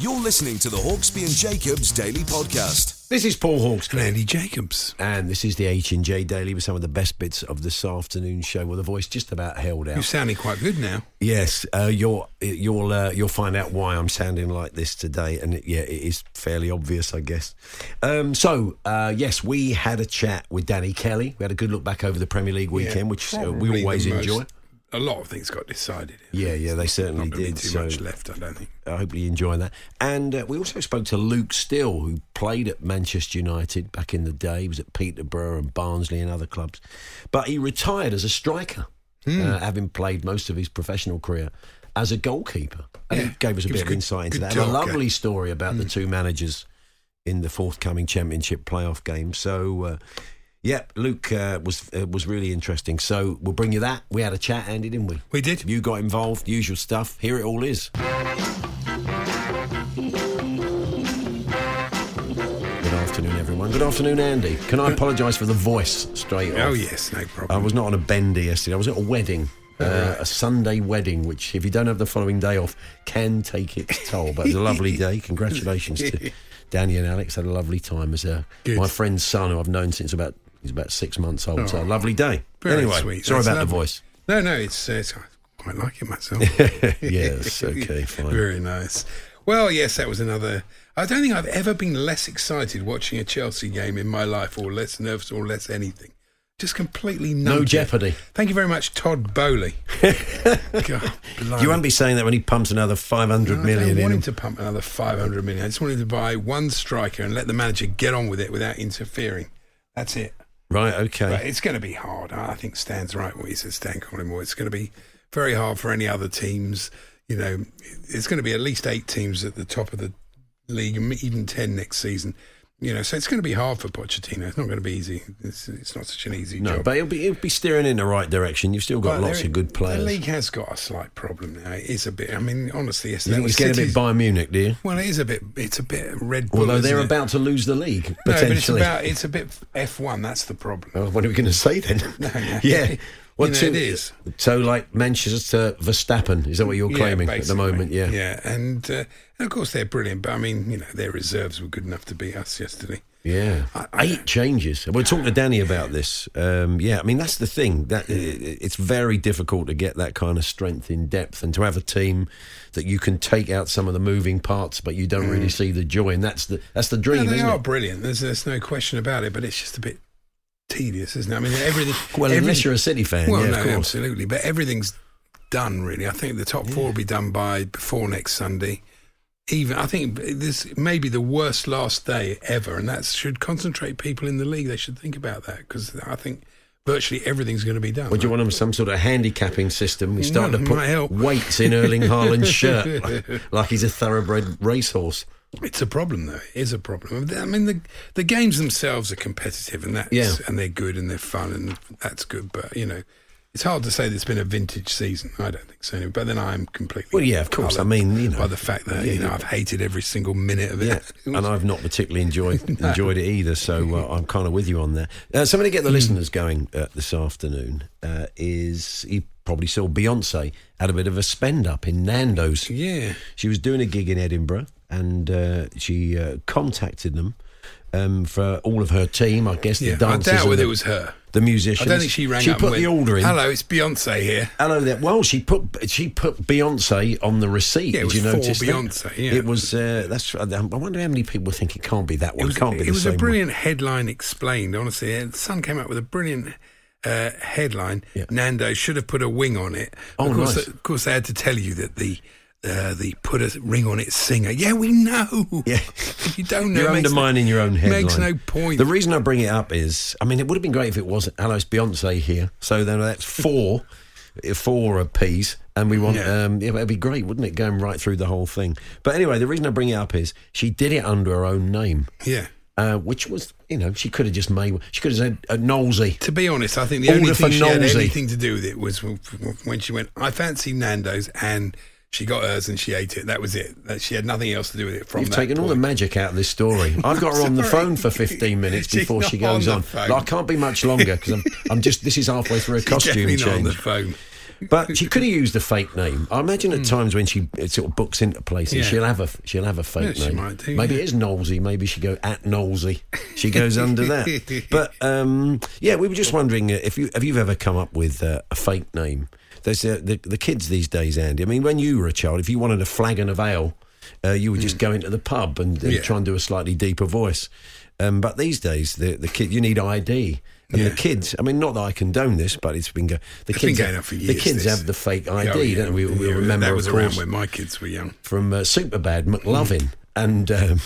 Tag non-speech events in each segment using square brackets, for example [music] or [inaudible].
You're listening to the Hawksbee and Jacobs Daily Podcast. This is Paul Hawks and Andy Jacobs. And this is the H and J Daily with some of the best bits of this afternoon show. Well, the voice just about held out. You're sounding quite good now. Yes, uh, you'll you'll uh, you'll find out why I'm sounding like this today, and it, yeah, it is fairly obvious, I guess. Um, so uh, yes, we had a chat with Danny Kelly. We had a good look back over the Premier League weekend, Yeah, which uh, we always the most- enjoy. A lot of things got decided. Yeah, yeah, they certainly Not did. too so much left, I don't think. I hope you enjoy that. And uh, we also spoke to Luke Steele, who played at Manchester United back in the day. He was at Peterborough and Barnsley and other clubs. But he retired as a striker, Hmm. uh, having played most of his professional career as a goalkeeper. And Yeah, he gave us a bit of good- insight into that. And a lovely story about Hmm. the two managers in the forthcoming Championship playoff game. So. Uh, yeah, Luke uh, was uh, was really interesting. So we'll bring you that. We had a chat, Andy, didn't we? We did. You got involved, usual stuff. Here it all is. Good afternoon, everyone. Good afternoon, Andy. Can I apologise for the voice straight off? Oh, yes, no problem. I was not on a bender yesterday. I was at a wedding, uh, a Sunday wedding, which, if you don't have the following day off, can take its toll. But it was a lovely day. [laughs] Congratulations to Danny and Alex. Had a lovely time as a, my friend's son, who I've known since about he's about six months old. so a Oh, lovely day. Anyway, sweet. sorry That's about the voice. No, no, it's, uh, it's I quite like it myself. [laughs] yes, okay, [laughs] fine. Very nice. Well, yes, that was another. I don't think I've ever been less excited watching a Chelsea game in my life, or less nervous, or less anything. Just completely No jeopardy. Thank you very much, Todd Boehly. [laughs] God. You won't be saying that when he pumps another five hundred No, I don't in. want him to pump another 500 million. I just want him to buy one striker and let the manager get on with it without interfering. That's it. Right, okay. But it's going to be hard. I think Stan's right when he says Stan Collymore. It's going to be very hard for any other teams. You know, it's going to be at least eight teams at the top of the league, even 10 next season. You know, so it's going to be hard for Pochettino. It's not going to be easy. It's, it's not such an easy No, job. but he'll be he'll be steering in the right direction. You've still got But lots there- of good players. The league has got a slight problem now. It is a bit. I mean, honestly, you yesterday think it's getting a bit Bayern Munich, do you? Well, it is a bit. It's a bit Red Bull. Although isn't they're it? about to lose the league No, but it's potentially. about. It's a bit F one. That's the problem. Oh, what are we going to say then? [laughs] [laughs] yeah. Well, You know, two- it is. So, like Manchester Verstappen, is that what you're Yeah, claiming at the moment? Yeah. yeah, and, uh, and of course they're brilliant. But I mean, you know, their reserves were good enough to beat us yesterday. Yeah, I- I- eight changes. We're talking to Danny about this. Um, yeah, I mean that's the thing that it's very difficult to get that kind of strength in depth and to have a team that you can take out some of the moving parts, but you don't really see the joy. And that's the that's the dream, Mm. No, they isn't are it? brilliant. There's, there's no question about it. But it's just a bit tedious, isn't it? I mean, everything. Well, unless you're a City fan, well, yeah, no, of course. absolutely. But everything's done really. I think the top four will be done by before next Sunday. Even I think this may be the worst last day ever, and that should concentrate people in the league. They should think about that because I think virtually everything's going to be done. Would you want them some sort of handicapping system? We start No, to put weights in Erling Haaland's [laughs] shirt, like, like he's a thoroughbred racehorse. It's a problem, though. It is a problem. I mean, the the games themselves are competitive, and that's Yeah. and they're good and they're fun, and that's good. But you know, it's hard to say there's been a vintage season. I don't think so. But then I'm completely Well, yeah, of course. I mean, you know, by the fact that you know I've hated every single minute of it. Yeah, [laughs] and I've not particularly enjoyed [laughs] enjoyed it either. So uh, I'm kind of with you on that. Uh, something to get the listeners going uh, this afternoon uh, is you probably saw Beyonce had a bit of a spend up in Nando's. yeah. She was doing a gig in Edinburgh, and uh, she uh, contacted them um, for all of her team. I guess the Yeah, I dancers, doubt whether the, it was her. The musicians. I don't think she rang She up put the order in. Hello, it's Beyonce here. Hello there. Well, she put she put Beyonce on the receipt. Yeah, it Did you for notice that? Beyonce, yeah. It was. Uh, that's. I wonder how many people think it can't be that one. It was, can't be it was a one. brilliant headline explained. Honestly, the Sun came out with a brilliant uh, headline. Yeah. Nando should have put a wing on it. Oh, of course, nice. of course, they had to tell you that the uh, the put a ring on it singer. Yeah, we know. Yeah. If [laughs] you don't know, You're makes no- undermining your own headline. Makes no point. The reason I bring it up is, I mean, it would have been great if it wasn't. hello, it's Beyonce here. So then that's four, [laughs] four P's, and we want, Yeah. um, yeah, it'd be great, wouldn't it, going right through the whole thing? But anyway, the reason I bring it up is she did it under her own name, yeah. uh, which was, you know, she could have just made, she could have said uh, Knowlesy. To be honest, I think the Order only thing she had anything to do with it was when she went, I fancy Nando's, and she got hers and she ate it. That was it. She had nothing else to do with it from You've taken all the magic out of this story. I've got her on the [laughs] phone for 15 minutes before she not on goes on. I can't be much longer because I'm, I'm just, this is halfway through a She's costume not on the change. phone. But she could have used a fake name. I imagine at times when she uh, sort of books into places. Yeah. she'll have a she'll have a fake Yeah, name. do, maybe yeah. it is Knowlesy. Maybe she go at Knowlesy. She goes under that. [laughs] But um, yeah, we were just wondering uh, if you have you ever come up with uh, a fake name. There's uh, the the kids these days, Andy. I mean, when you were a child, if you wanted a flagon of ale, uh, you would just go into the pub and, and. Yeah. try and do a slightly deeper voice. Um, but these days, the the kid you need ID. And the kids, I mean, not that I condone this, but it's been go- the It's been going on for the kids this. have the fake ID, Oh, yeah, don't we? We yeah, remember, that was of around when my kids were young. from uh, Superbad, McLovin, and um,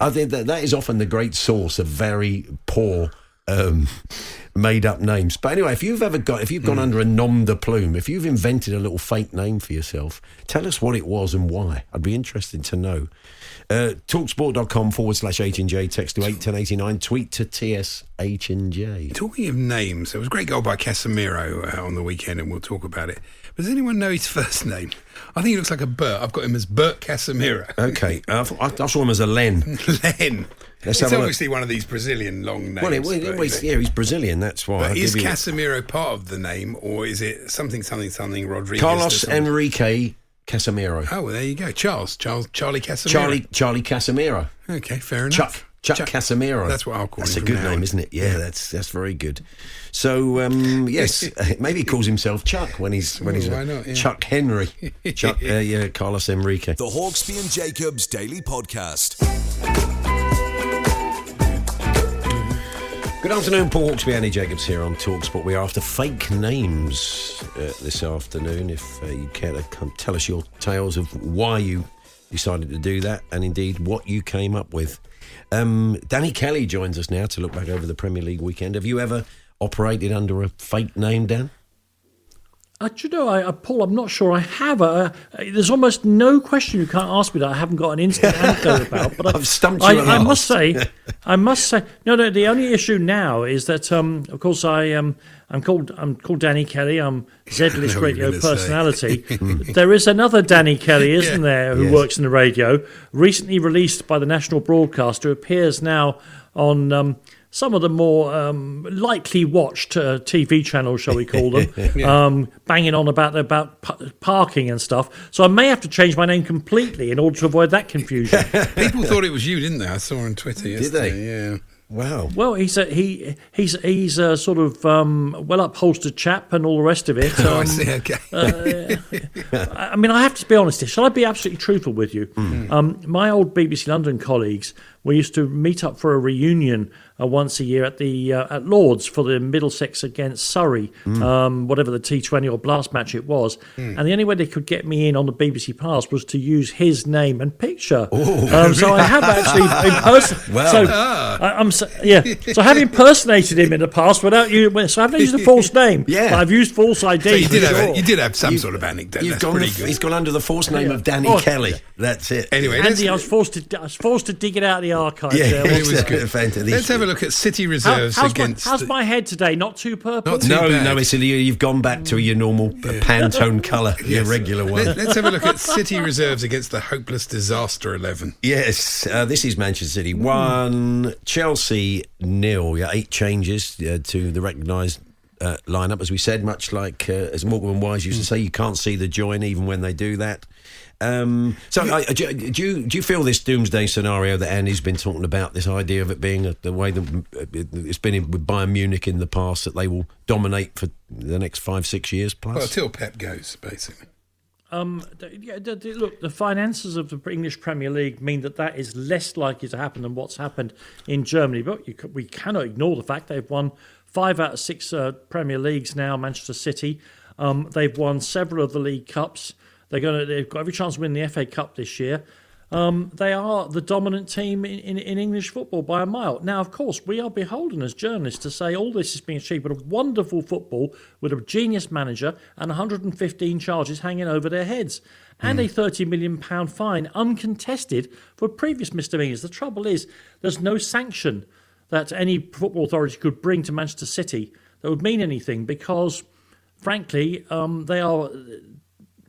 I think that that is often the great source of very poor. Um, made up names, but anyway, if you've ever got, if you've gone under a nom de plume, if you've invented a little fake name for yourself, tell us what it was and why. I'd be interested to know. Uh, talksport.com forward slash H and J, text to 81089, tweet to TS H and J. Talking of names, there was a great goal by Casemiro uh, on the weekend, and we'll talk about it. Does anyone know his first name? I think he looks like a Bert. I've got him as Bert Casemiro. Okay, uh, I, I, I saw him as a Len. [laughs] Len. Let's it's a look. obviously one of these Brazilian long names. Well, it, well, but, well, he's- yeah, he's Brazilian. That's why. Is Casemiro part of the name, or is it something, something, something Rodriguez? Carlos? Enrique Casemiro. Oh, well, there you go. Charles. Charles. Charlie Casemiro. Charlie Charlie Casemiro. Okay, fair enough. Chuck Chuck, Casemiro. That's what I'll call That's him That's a good name, on. isn't it? Yeah, that's that's very good. So um, yes, [laughs] [laughs] maybe he calls himself Chuck when he's when Ooh, he's why not, yeah. Chuck Henry. [laughs] Chuck, uh, yeah, Carlos Enrique. The Hawksbee and Jacobs Daily Podcast. Good afternoon, Paul Hawksbee, Andy Jacobs here on Talksport. We are after fake names uh, this afternoon. If uh, you care to come tell us your tales of why you decided to do that, and indeed what you came up with. Um, Danny Kelly joins us now to look back over the Premier League weekend. Have you ever operated under a fake name, Dan? Uh, do you know, I, uh, Paul, I'm not sure I have. Uh, uh, there's almost no question you can't ask me that I haven't got an instant [laughs] anecdote about. But I, I've stumped you I, I must say, [laughs] I must say, no, no. The only issue now is that, um, of course, I um, I'm called I'm called Danny Kelly. I'm [laughs] Z-list radio you're gonna say. personality. [laughs] there is another Danny Kelly, isn't Yeah. there, who Yes. works in the radio? Recently released by the national broadcaster, appears now on. Um, some of the more um, likely watched uh, TV channels, shall we call them, [laughs] um, banging on about about p- parking and stuff. So I may have to change my name completely in order to avoid that confusion. People thought it was you, didn't they? I saw on Twitter yesterday. they? Yeah. Wow. well, he's a, he he's he's a sort of um, well upholstered chap and all the rest of it. [laughs] Oh, I Um, see. Okay. [laughs] I I mean, I have to be honest. here. Shall I be absolutely truthful with you? Hmm. Um, my old BBC London colleagues, we used to meet up for a reunion uh, once a year at the uh, at Lords for the Middlesex against Surrey, Hmm. um, whatever the T20 or Blast match it was. And the only way they could get me in on the BBC Pass was to use his name and picture. Um, so I have actually [laughs] impersonated. Well. so I, I'm so, yeah. So I have impersonated him in the past without you. So I haven't used a false [laughs] name. Yeah. but I've used false ID. So you for did, have, sure. you did have some You- sort of anecdote. You've That's gone pretty the- good. he's gone under the false name of Danny Oh. Kelly. That's it. Anyway, Andy, I was forced to I was forced to dig it out of the archives. Yeah, there. it was good. Let's have a look at City How- reserves how's, my, against. how's my head today? Not too purple. Not too No, bad. no, it's you- you've gone back to your normal uh, Pantone colour, your Yes. regular one. Let, us have a look at City reserves against the hopeless disaster eleven. Yes, uh, this is Manchester City one, Chelsea nil. Yeah, eight changes uh, to the recognised uh, lineup, as we said. Much like uh, as Morecambe and Wise used to say, you can't see the join even when they do that. Um, so, uh, do, do you do you feel this doomsday scenario that Andy's been talking about? This idea of it being a, the way that uh, it- it's been in, with Bayern Munich in the past that they will dominate for the next five six years plus. Well, till Pep goes, basically. Um, yeah, th- th- look, the finances of the English Premier League mean that that is less likely to happen than what's happened in Germany. But you, we cannot ignore the fact they've won five out of six uh, Premier Leagues now. Manchester City. Um, they've won several of the league cups. They're going to. They've got every chance to win the FA Cup this year. Um, they are the dominant team in, in, in, English football by a mile. Now, of course, we are beholden as journalists to say all this is being achieved with a wonderful football, with a genius manager, and 115 charges hanging over their heads, and mm. a 30 million pound fine uncontested for previous misdemeanors. The trouble is, there's no sanction that any football authority could bring to Manchester City that would mean anything because, frankly, um, they are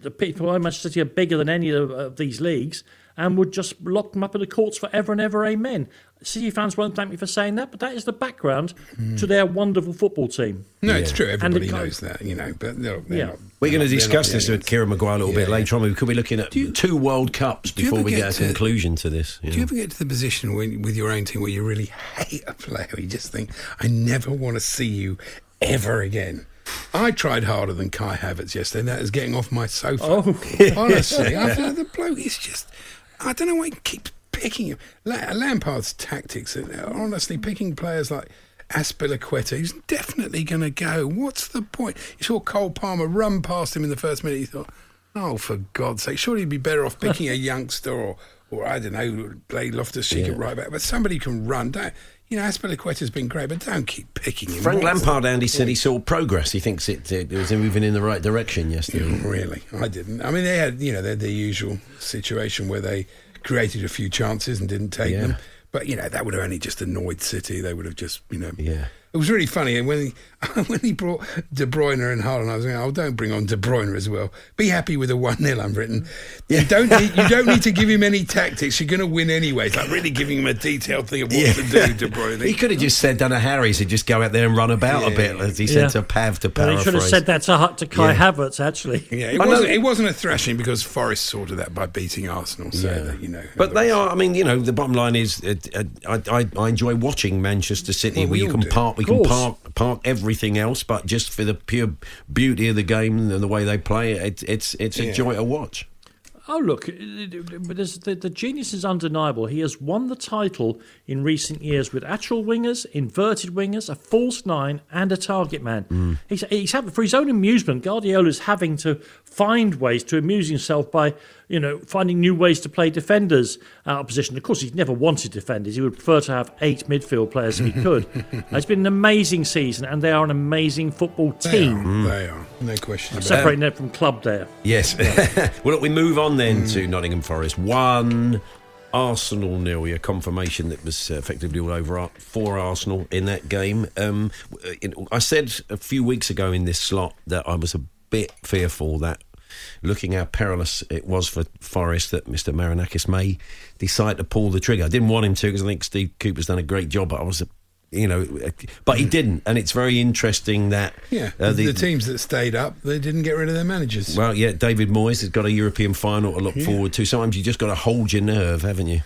the people in Manchester City are bigger than any of, of these leagues and would just lock them up in the courts forever and ever. Amen. City fans won't thank me for saying that, but that is the background mm. to their wonderful football team. No, yeah. it's true. Everybody knows that, you know. But they're, they're yeah. not, we're going to discuss this with Kieran Maguire a little yeah, bit later on. We could be looking at you, two World Cups before we get a to, conclusion to this. You do know? you ever get to the position when, with your own team where you really [laughs] hate a player? You just think, I never want to see you ever again. I tried harder than Kai Havertz yesterday. and That is getting off my sofa. Oh. [laughs] Honestly, I feel the bloke is just I don't know why he keeps picking him. Lampard's tactics are honestly picking players like Azpilicueta. He's definitely going to go. What's the point? You saw Cole Palmer run past him in the first minute. You thought, oh, for God's sake, surely he'd be better off picking a [laughs] youngster or, or I don't know, Blade Loftus Cheek yeah. right back. But somebody can run. Don't, you know, Azpilicueta's been great, but don't keep picking him. Frank Lampard, Andy said he saw progress. He thinks it, it was moving in the right direction yesterday. really? I didn't. I mean, they had, you know, they had the usual situation where they created a few chances and didn't take yeah. them. But, you know, that would have only just annoyed City. They would have just, you know, yeah. It was really funny, and when he [laughs] when he brought De Bruyne and Haaland, I was going, "Oh, don't bring on De Bruyne as well. Be happy with a one 0 I'm written. You don't need, you don't need to give him [laughs] any tactics. You're going to win anyway. It's like really giving him a detailed thing of what yeah. to do. De Bruyne. he could have just said, "Done a Harry's and just go out there and run about yeah, a bit," as he said yeah. to Pav to paraphrase. he should have said that to, to Kai Havertz actually. Yeah, [laughs] it wasn't, it wasn't a thrashing because Forest sorted that by beating Arsenal. So that, you know, but they are. I mean, you know, the bottom line is, uh, uh, I, I, I enjoy watching Manchester City, well, where you can do. park, we can park park everything else, but just for the pure beauty of the game and the way they play it, it's it's a joy to watch. Oh, look, but the, the genius is undeniable. He has won the title in recent years with actual wingers, inverted wingers, a false nine, and a target man. Mm. He's, he's having, for his own amusement, Guardiola's having to find ways to amuse himself by, you know, finding new ways to play defenders out of position. Of course, he's never wanted defenders. He would prefer to have eight midfield players if he could. [laughs] it's been an amazing season, and they are an amazing football team. They are, they are. no question. Separating them from club there. Yes. [laughs] well, look, we move on then mm. to Nottingham Forest. One. Arsenal nil, a confirmation that was effectively all over for Arsenal in that game. Um, I said a few weeks ago in this slot that I was a bit fearful that looking how perilous it was for Forest that Mr. Marinakis may decide to pull the trigger. I didn't want him to because I think Steve Cooper's done a great job, but I was you know, but he didn't, and it's very interesting that yeah, uh, the, the, teams that stayed up they didn't get rid of their managers. Well, yeah, David Moyes has got a European final to look yeah. forward to. Sometimes you just got to hold your nerve, haven't you?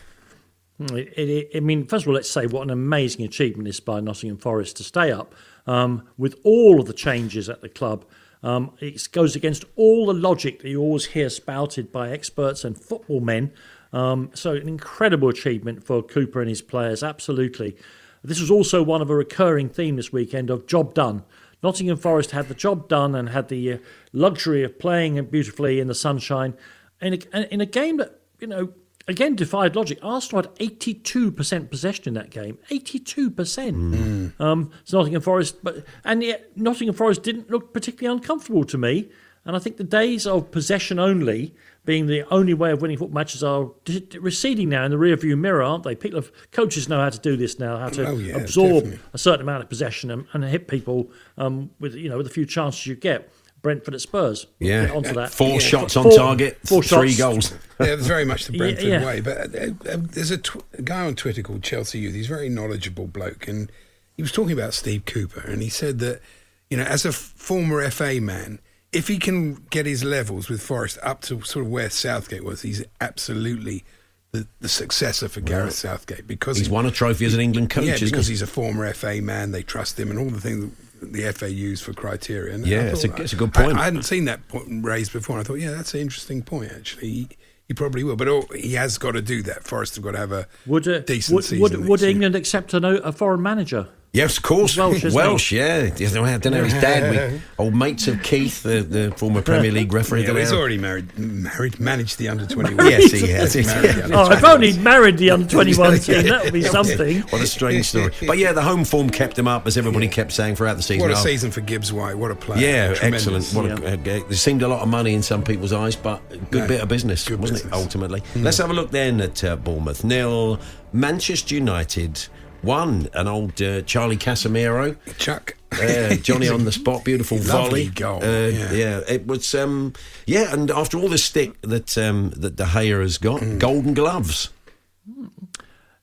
Hmm, it, it, I mean, first of all, let's say what an amazing achievement this by Nottingham Forest to stay up um, with all of the changes at the club. Um, it goes against all the logic that you always hear spouted by experts and football men. Um, so, an incredible achievement for Cooper and his players, absolutely. This was also one of a recurring theme this weekend of job done. Nottingham Forest had the job done and had the uh, luxury of playing beautifully in the sunshine. In a, in a game that, you know, again defied logic. Arsenal had 82% possession in that game. 82%. Mm. Um, so Nottingham Forest, but and yet Nottingham Forest didn't look particularly uncomfortable to me. And I think the days of possession only being the only way of winning football matches are receding now in the rearview mirror, aren't they? People, have, coaches know how to do this now, how to oh, yeah, absorb definitely. a certain amount of possession and, and hit people um, with you know with a few chances you get. Brentford at Spurs. We'll yeah, onto that. Four yeah. shots on four, target, four three shots. goals. [laughs] yeah, it's very much the Brentford yeah, yeah. way. But uh, uh, there's a, tw- a, guy on Twitter called Chelsea Youth. He's a very knowledgeable bloke, and he was talking about Steve Cooper, and he said that you know, as a former FA man, if he can get his levels with Forest up to sort of where Southgate was, he's absolutely the, the successor for Gareth Southgate because he's he, won a trophy as an England coach. Yeah, because he's a former FA man. They trust him, and all the things the FA use for criteria. And yeah, it's a, it's a, good point. I, I, hadn't seen that point raised before. I thought, yeah, that's an interesting point. Actually, he, he probably will, but all, he has got to do that. Forest have got to have a would, uh, decent would, season. Would, would England accept a, a foreign manager? Yes, of course. Welsh, isn't Welsh, yeah. I don't know his dad. We, [laughs] old mates of Keith, the, the former Premier League referee. Yeah, he's already married, married, managed the under twenty one. Yes, he has. [laughs] Oh, if only he'd married the under 21 [laughs] team, that would be something. What a strange story. But yeah, the home form kept him up, as everybody kept saying throughout the season. What a Oh, season for Gibbs White. What a player. Yeah, Tremendous. excellent. What a, uh, there seemed a lot of money in some people's eyes, but a good No, bit of business, wasn't business. it? Ultimately, let's have a look then at uh, Bournemouth nil, Manchester United one, an old uh, Charlie Casemiro. Chuck. Uh, Johnny on the [laughs] spot, beautiful volley. goal, Uh, yeah. yeah. it was. Um, yeah, and after all the stick that um, that De Gea has got, Mm. golden gloves.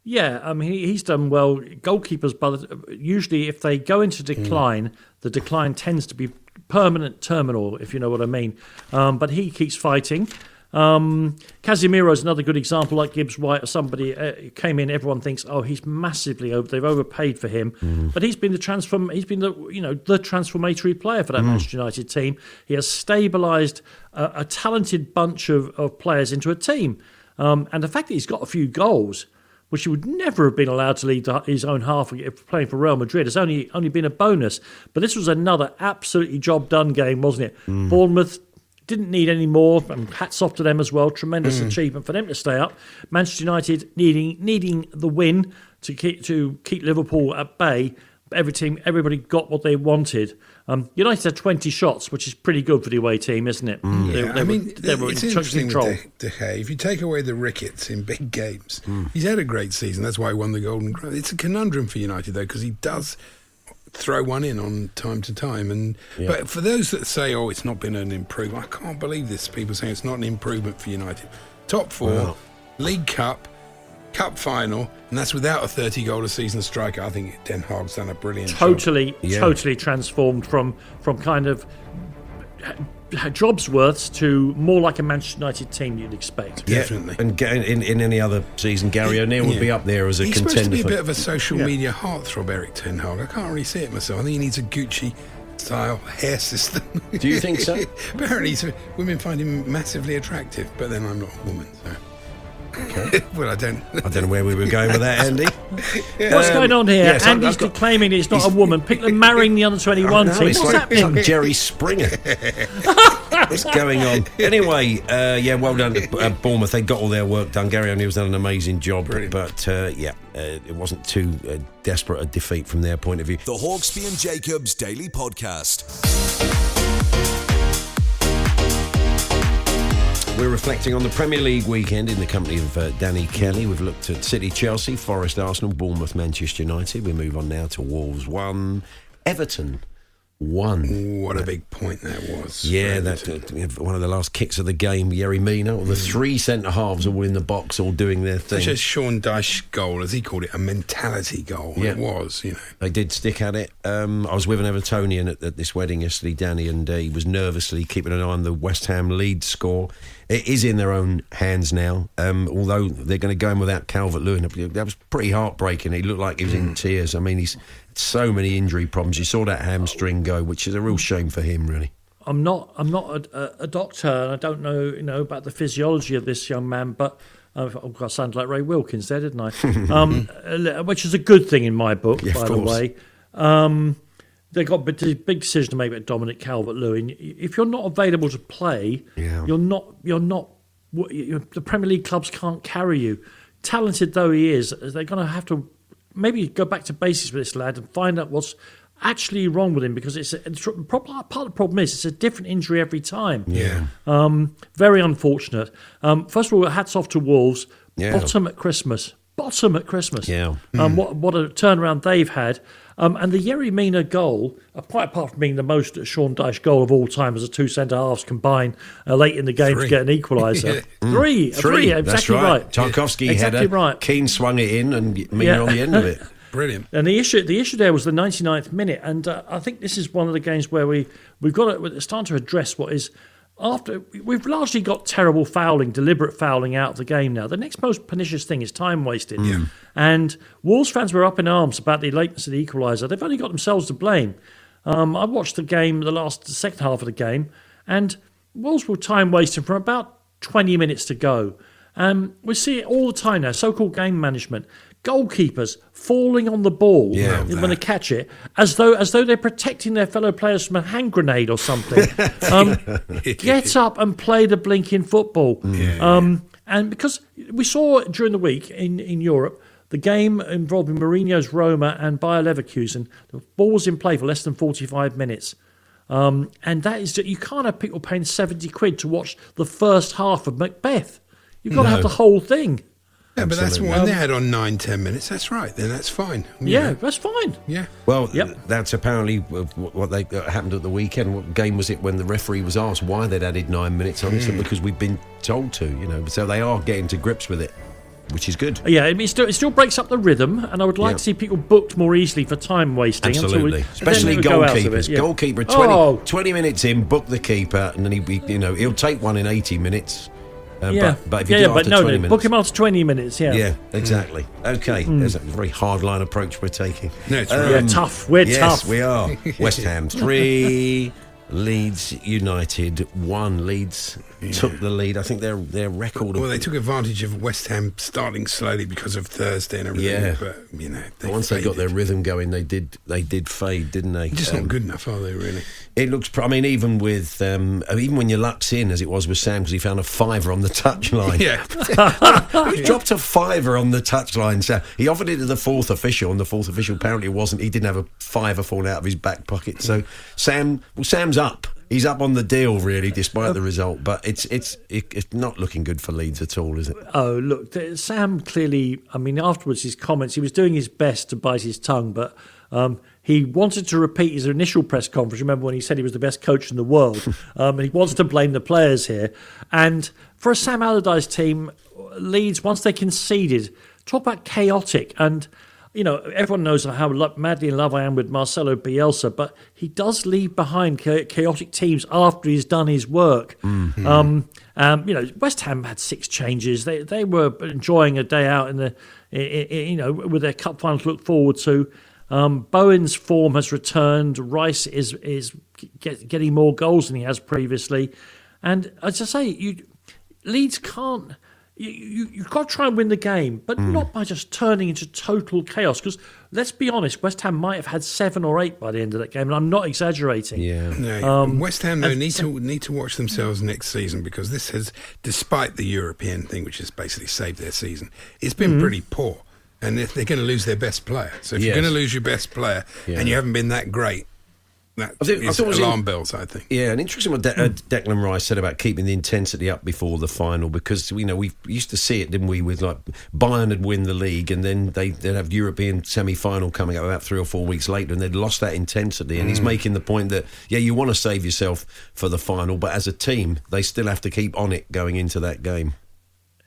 Yeah, I mean he's done well. Goalkeepers, but usually if they go into decline, the decline tends to be permanent, terminal, if you know what I mean. Um, but he keeps fighting. Um, Casemiro is another good example, like Gibbs White, or somebody uh, came in. Everyone thinks, oh, he's massively over. They've overpaid for him, but he's been the transform. He's been the you know the transformatory player for that Manchester United team. He has stabilised a, a talented bunch of, of players into a team, um, and the fact that he's got a few goals which he would never have been allowed to lead his own half if playing for Real Madrid. It's only only been a bonus. But this was another absolutely job done game, wasn't it? Bournemouth didn't need any more. And hats off to them as well. Tremendous achievement for them to stay up. Manchester United needing needing the win to keep to keep Liverpool at bay. Every team, everybody got what they wanted. Um, United had 20 shots, which is pretty good for the away team, isn't it? They, Yeah, they I were, they were it's in interesting control. with De, De Gea. If you take away the rickets in big games, Hmm. he's had a great season. That's why he won the Golden. It's a conundrum for United though, because he does throw one in on time to time. And but for those that say, "Oh, it's not been an improvement," I can't believe this. People saying it's not an improvement for United. Top four, Well- League Cup. Cup final, and that's without a 30 goal a season striker. I think Ten Hag's done a brilliant job. totally, Yeah. totally transformed from from kind of jobs worths to more like a Manchester United team you'd expect. Yeah, Definitely. And ga- in, in any other season, Gary O'Neill would Yeah. be up there as a He's supposed to contender. be a bit of a social media heartthrob, Eric Ten Hag. I can't really see it myself. I think he needs a Gucci style hair system. Do you think so? [laughs] Apparently, so women find him massively attractive, but then I'm not a woman, so. [laughs] well, I don't. I don't know where we were going with that, Andy. [laughs] What's Um, going on here? yes, I've- Andy's I've got- claiming he's not a woman. People are marrying the under twenty one No, team. What's like, it's happening? like Jerry Springer. [laughs] What's going on? Anyway, uh, yeah, well done to uh, Bournemouth. They got all their work done. Gary O'Neill's done an amazing job, Brilliant. but uh, yeah, uh, it wasn't too uh, desperate a defeat from their point of view. The Hawksbee and Jacobs Daily Podcast. We're reflecting on the Premier League weekend in the company of uh, Danny Kelly. We've looked at City, Chelsea, Forest, Arsenal, Bournemouth, Manchester United. We move on now to Wolves 1, Everton 1. What a big point that was. Yeah, that uh, one of the last kicks of the game. Yerry Mina, or the three centre halves all in the box, all doing their Such thing. a Sean Dyche goal, as he called it, a mentality goal. Yeah. It was, you know. They did stick at it. Um, I was with an Evertonian at, at this wedding yesterday, Danny, and uh, he was nervously keeping an eye on the West Ham lead score. It is in their own hands now, um, although they're going to go in without Calvert Lewin. That was pretty heartbreaking. He looked like he was in tears. I mean, he's had so many injury problems. You saw that hamstring go, which is a real shame for him, really. I'm not. I'm not a, a, doctor, and I don't know, you know, about the physiology of this young man. But uh, I sounded like Ray Wilkins there, didn't I? [laughs] um, which is a good thing in my book, Yeah, by the way. Um, they got a big big decision to make about Dominic Calvert-Lewin. If you're not available to play, Yeah. you're not. You're not. what- you- The Premier League clubs can't carry you. Talented though he is, they're going to have to maybe go back to basics with this lad and find out what's actually wrong with him because it's a, part of the problem is it's a different injury every time. Yeah. Um, very unfortunate. Um, first of all, hats off to Wolves. Yeah. Bottom at Christmas. Bottom at Christmas. Yeah. Um, what what a turnaround they've had. Um, and the Yerry Mina goal, uh, quite apart from being the most Sean Dyche goal of all time as the two centre halves combine uh, late in the game Three. to get an equaliser. [laughs] Three, Three, three, exactly that's right. right. Tarkowski exactly had a right. Keane swung it in, and Mina Yeah. on the end of it. [laughs] Brilliant. And the issue, the issue there was the 99th minute, and uh, I think this is one of the games where we we've got to it's starting to address what is after we've largely got terrible fouling, deliberate fouling out of the game now. The next most pernicious thing is time wasted, and Wolves fans were up in arms about the lateness of the equaliser. They've only got themselves to blame. Um, I watched the game, the last the second half of the game, and Wolves were time wasting from about 20 minutes to go. Um, we see it all the time now. So-called game management. Goalkeepers falling on the ball Yeah. when they catch it, as though as though they're protecting their fellow players from a hand grenade or something. [laughs] um, get up and play the blinking football. Um, and because we saw during the week in, in Europe, the game involving Mourinho's Roma and Bayer Leverkusen, the ball was in play for less than 45 minutes. Um, and that is that you can't have people paying 70 quid to watch the first half of Macbeth. You've got to have the whole thing. Yeah, but that's Absolutely. when um, they had on nine, ten minutes. That's right. Then that's fine. Yeah, know. that's fine. yeah. Well, Yep. that's apparently uh, what what they uh, happened at the weekend. What game was it when the referee was asked why they'd added nine minutes on? He said hmm. because we've been told to, you know. So they are getting to grips with it, which is good. Yeah, I mean, it still, it still breaks up the rhythm, and I would like Yeah. to see people booked more easily for time wasting. until Absolutely, we, especially then we go out of it, goalkeepers. yeah. Goalkeeper, 20, Oh, 20 minutes in, book the keeper, and then he, he- you know, he'll take one in eighty minutes. Uh, yeah, but, but if you yeah, do yeah, but after no, 20 no, minutes, book him after twenty minutes. Yeah, yeah, exactly. Okay, Hmm. there's a very hard line approach we're taking. No, it's Um. Yeah, tough. We're yes, tough. we are. [laughs] West Ham three, Leeds United one. Leeds took the lead. I think their their record. Of, Well, they took advantage of West Ham starting slowly because of Thursday and everything. Yeah. But you know, they once they got their rhythm going, they did they did fade, didn't they? just Um, not good enough, are they? Really? It looks. I mean, even with um, even when your luck's in, as it was with Sam, because he found a fiver on the touchline. [laughs] Yeah. [laughs] he dropped a fiver on the touchline. So he offered it to the fourth official, and the fourth official apparently wasn't. He didn't have a fiver falling out of his back pocket. So Sam, well, Sam's up. He's up on the deal, really, despite the result. But it's it's it, it's not looking good for Leeds at all, is it? Oh, look, Sam clearly, I mean, afterwards, his comments, he was doing his best to bite his tongue, but um, he wanted to repeat his initial press conference. Remember when he said he was the best coach in the world? [laughs] um, and he wants to blame the players here. And for a Sam Allardyce team, Leeds, once they conceded, talk about chaotic. And, you know, everyone knows how lo- madly in love I am with Marcelo Bielsa, but he does leave behind cha- chaotic teams after he's done his work. Um, um, you know, West Ham had six changes. They they were enjoying a day out in the, i- i- you know, with their cup final to look forward to. Um, Bowen's form has returned. Rice is is get, getting more goals than he has previously, and as I say, you Leeds can't. You, you, you've got to try and win the game, but Hmm. not by just turning into total chaos. Because let's be honest, West Ham might have had seven or eight by the end of that game, and I'm not exaggerating. Yeah. No, West Ham though need to need to watch themselves next season because this has, despite the European thing, which has basically saved their season, it's been Mm-hmm. pretty poor, and if they're going to lose their best player. So if Yes. you're going to lose your best player Yeah. and you haven't been that great, that I think- I thought was in- alarm bells. I think. Yeah, and interesting what De- uh, Declan Rice said about keeping the intensity up before the final because you know we used to see it, didn't we? With like Bayern had win the league and then they they'd have European semi final coming up about three or four weeks later, and they'd lost that intensity. And he's making the point that yeah, you want to save yourself for the final, but as a team, they still have to keep on it going into that game.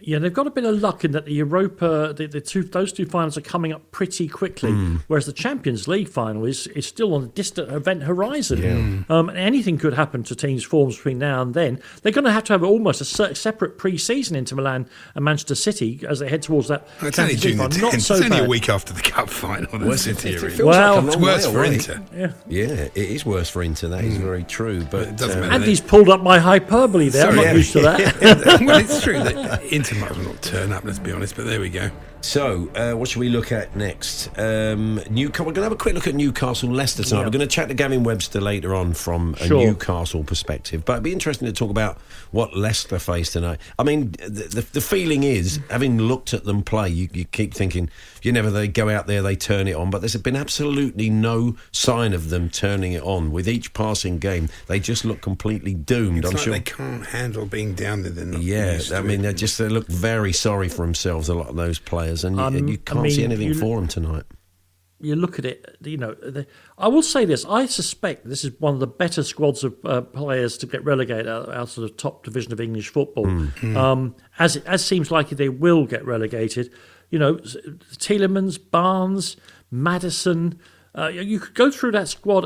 Yeah, they've got a bit of luck in that the Europa, the, the two, those two finals are coming up pretty quickly, whereas the Champions League final is, is still on a distant event horizon. Um, and anything could happen to teams' forms between now and then. They're going to have to have almost a separate pre-season Inter Milan and Manchester City as they head towards that. Well, It's only Champions League June the 10th. Not so it's only bad. a week after the cup final. Well, That's it- it, it feels Well, like a it's worse way for away. Inter. Yeah. Yeah, it is worse for Inter. That is very true. But, it doesn't um. Andy's pulled up my hyperbole there. I'm not yeah. used to that. [laughs] well, it's true that Inter might as well not turn up. Let's be honest, but there we go. So, uh, what should we look at next? Um, Newcastle. We're going to have a quick look at Newcastle Leicester tonight. Yeah. We're going to chat to Gavin Webster later on from a Sure. Newcastle perspective. But it'd be interesting to talk about what Leicester face tonight. I mean, the, the, the feeling is, having looked at them play, you, you keep thinking, you never they go out there, they turn it on. But there's been absolutely no sign of them turning it on. With each passing game, they just look completely doomed. It's I'm like sure. they can't handle being down there. They're not Yeah, I mean, they just they look very sorry for themselves. A lot of those players, and you, Um, and you can't see mean, anything you- for them tonight. you look at it, you know, the, I will say this. I suspect this is one of the better squads of uh, players to get relegated out, out of the top division of English football. Um, as it, as seems likely they will get relegated. You know, S- Tielemans, Barnes, Maddison. Uh, you- you could go through that squad,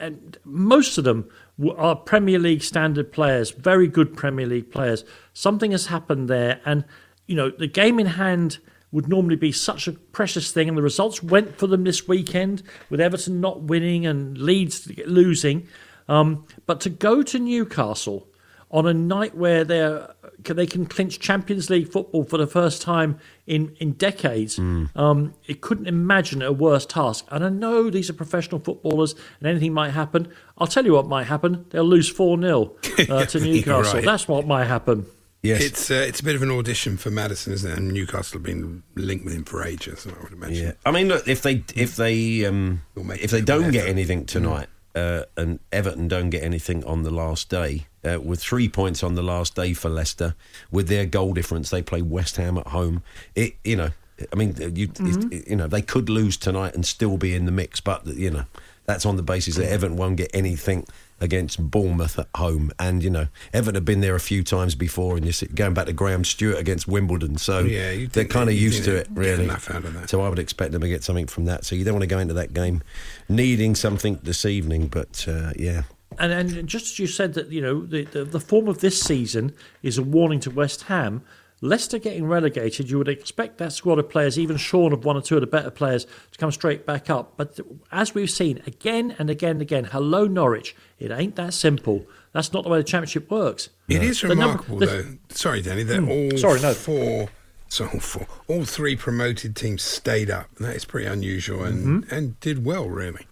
and most of them are Premier League standard players, very good Premier League players. Something has happened there, and you know the game in hand would normally be such a precious thing, and the results went for them this weekend with Everton not winning and Leeds losing. Um, but to go to Newcastle on a night where they're they can clinch Champions League football for the first time in in decades. Um, it couldn't imagine a worse task. And I know these are professional footballers, and anything might happen. I'll tell you what might happen. They'll lose four 0 uh, [laughs] to Newcastle. right. That's what might happen. Yes. It's uh, it's a bit of an audition for Maddison, isn't it? And Newcastle have been linked with him for ages. I would imagine. Yeah, I mean, look, if they if they um, You'll if they don't get effort. anything tonight, uh, and Everton don't get anything on the last day, uh, with three points on the last day for Leicester, with their goal difference, they play West Ham at home. It, you know, I mean, you it, you know, they could lose tonight and still be in the mix, but you know, that's on the basis that Everton won't get anything against Bournemouth at home, and you know, Everton have been there a few times before, and you're going back to Graham Stuart against Wimbledon, so Yeah, you they're kind of used to it, really. out of that. So I would expect them to get something from that. So you don't want to go into that game needing something this evening, but uh, yeah. And, and just as you said that, you know, the, the, the form of this season is a warning to West Ham. Leicester getting relegated, you would expect that squad of players, even shorn of one or two of the better players, to come straight back up. But as we've seen again and again and again, hello Norwich, it ain't that simple. That's not the way the Championship works. It is The number- remarkable, the- though. Sorry, Danny. That all sorry, no. four, so all four, all three promoted teams stayed up. That is pretty unusual and Mm-hmm. and did well, really.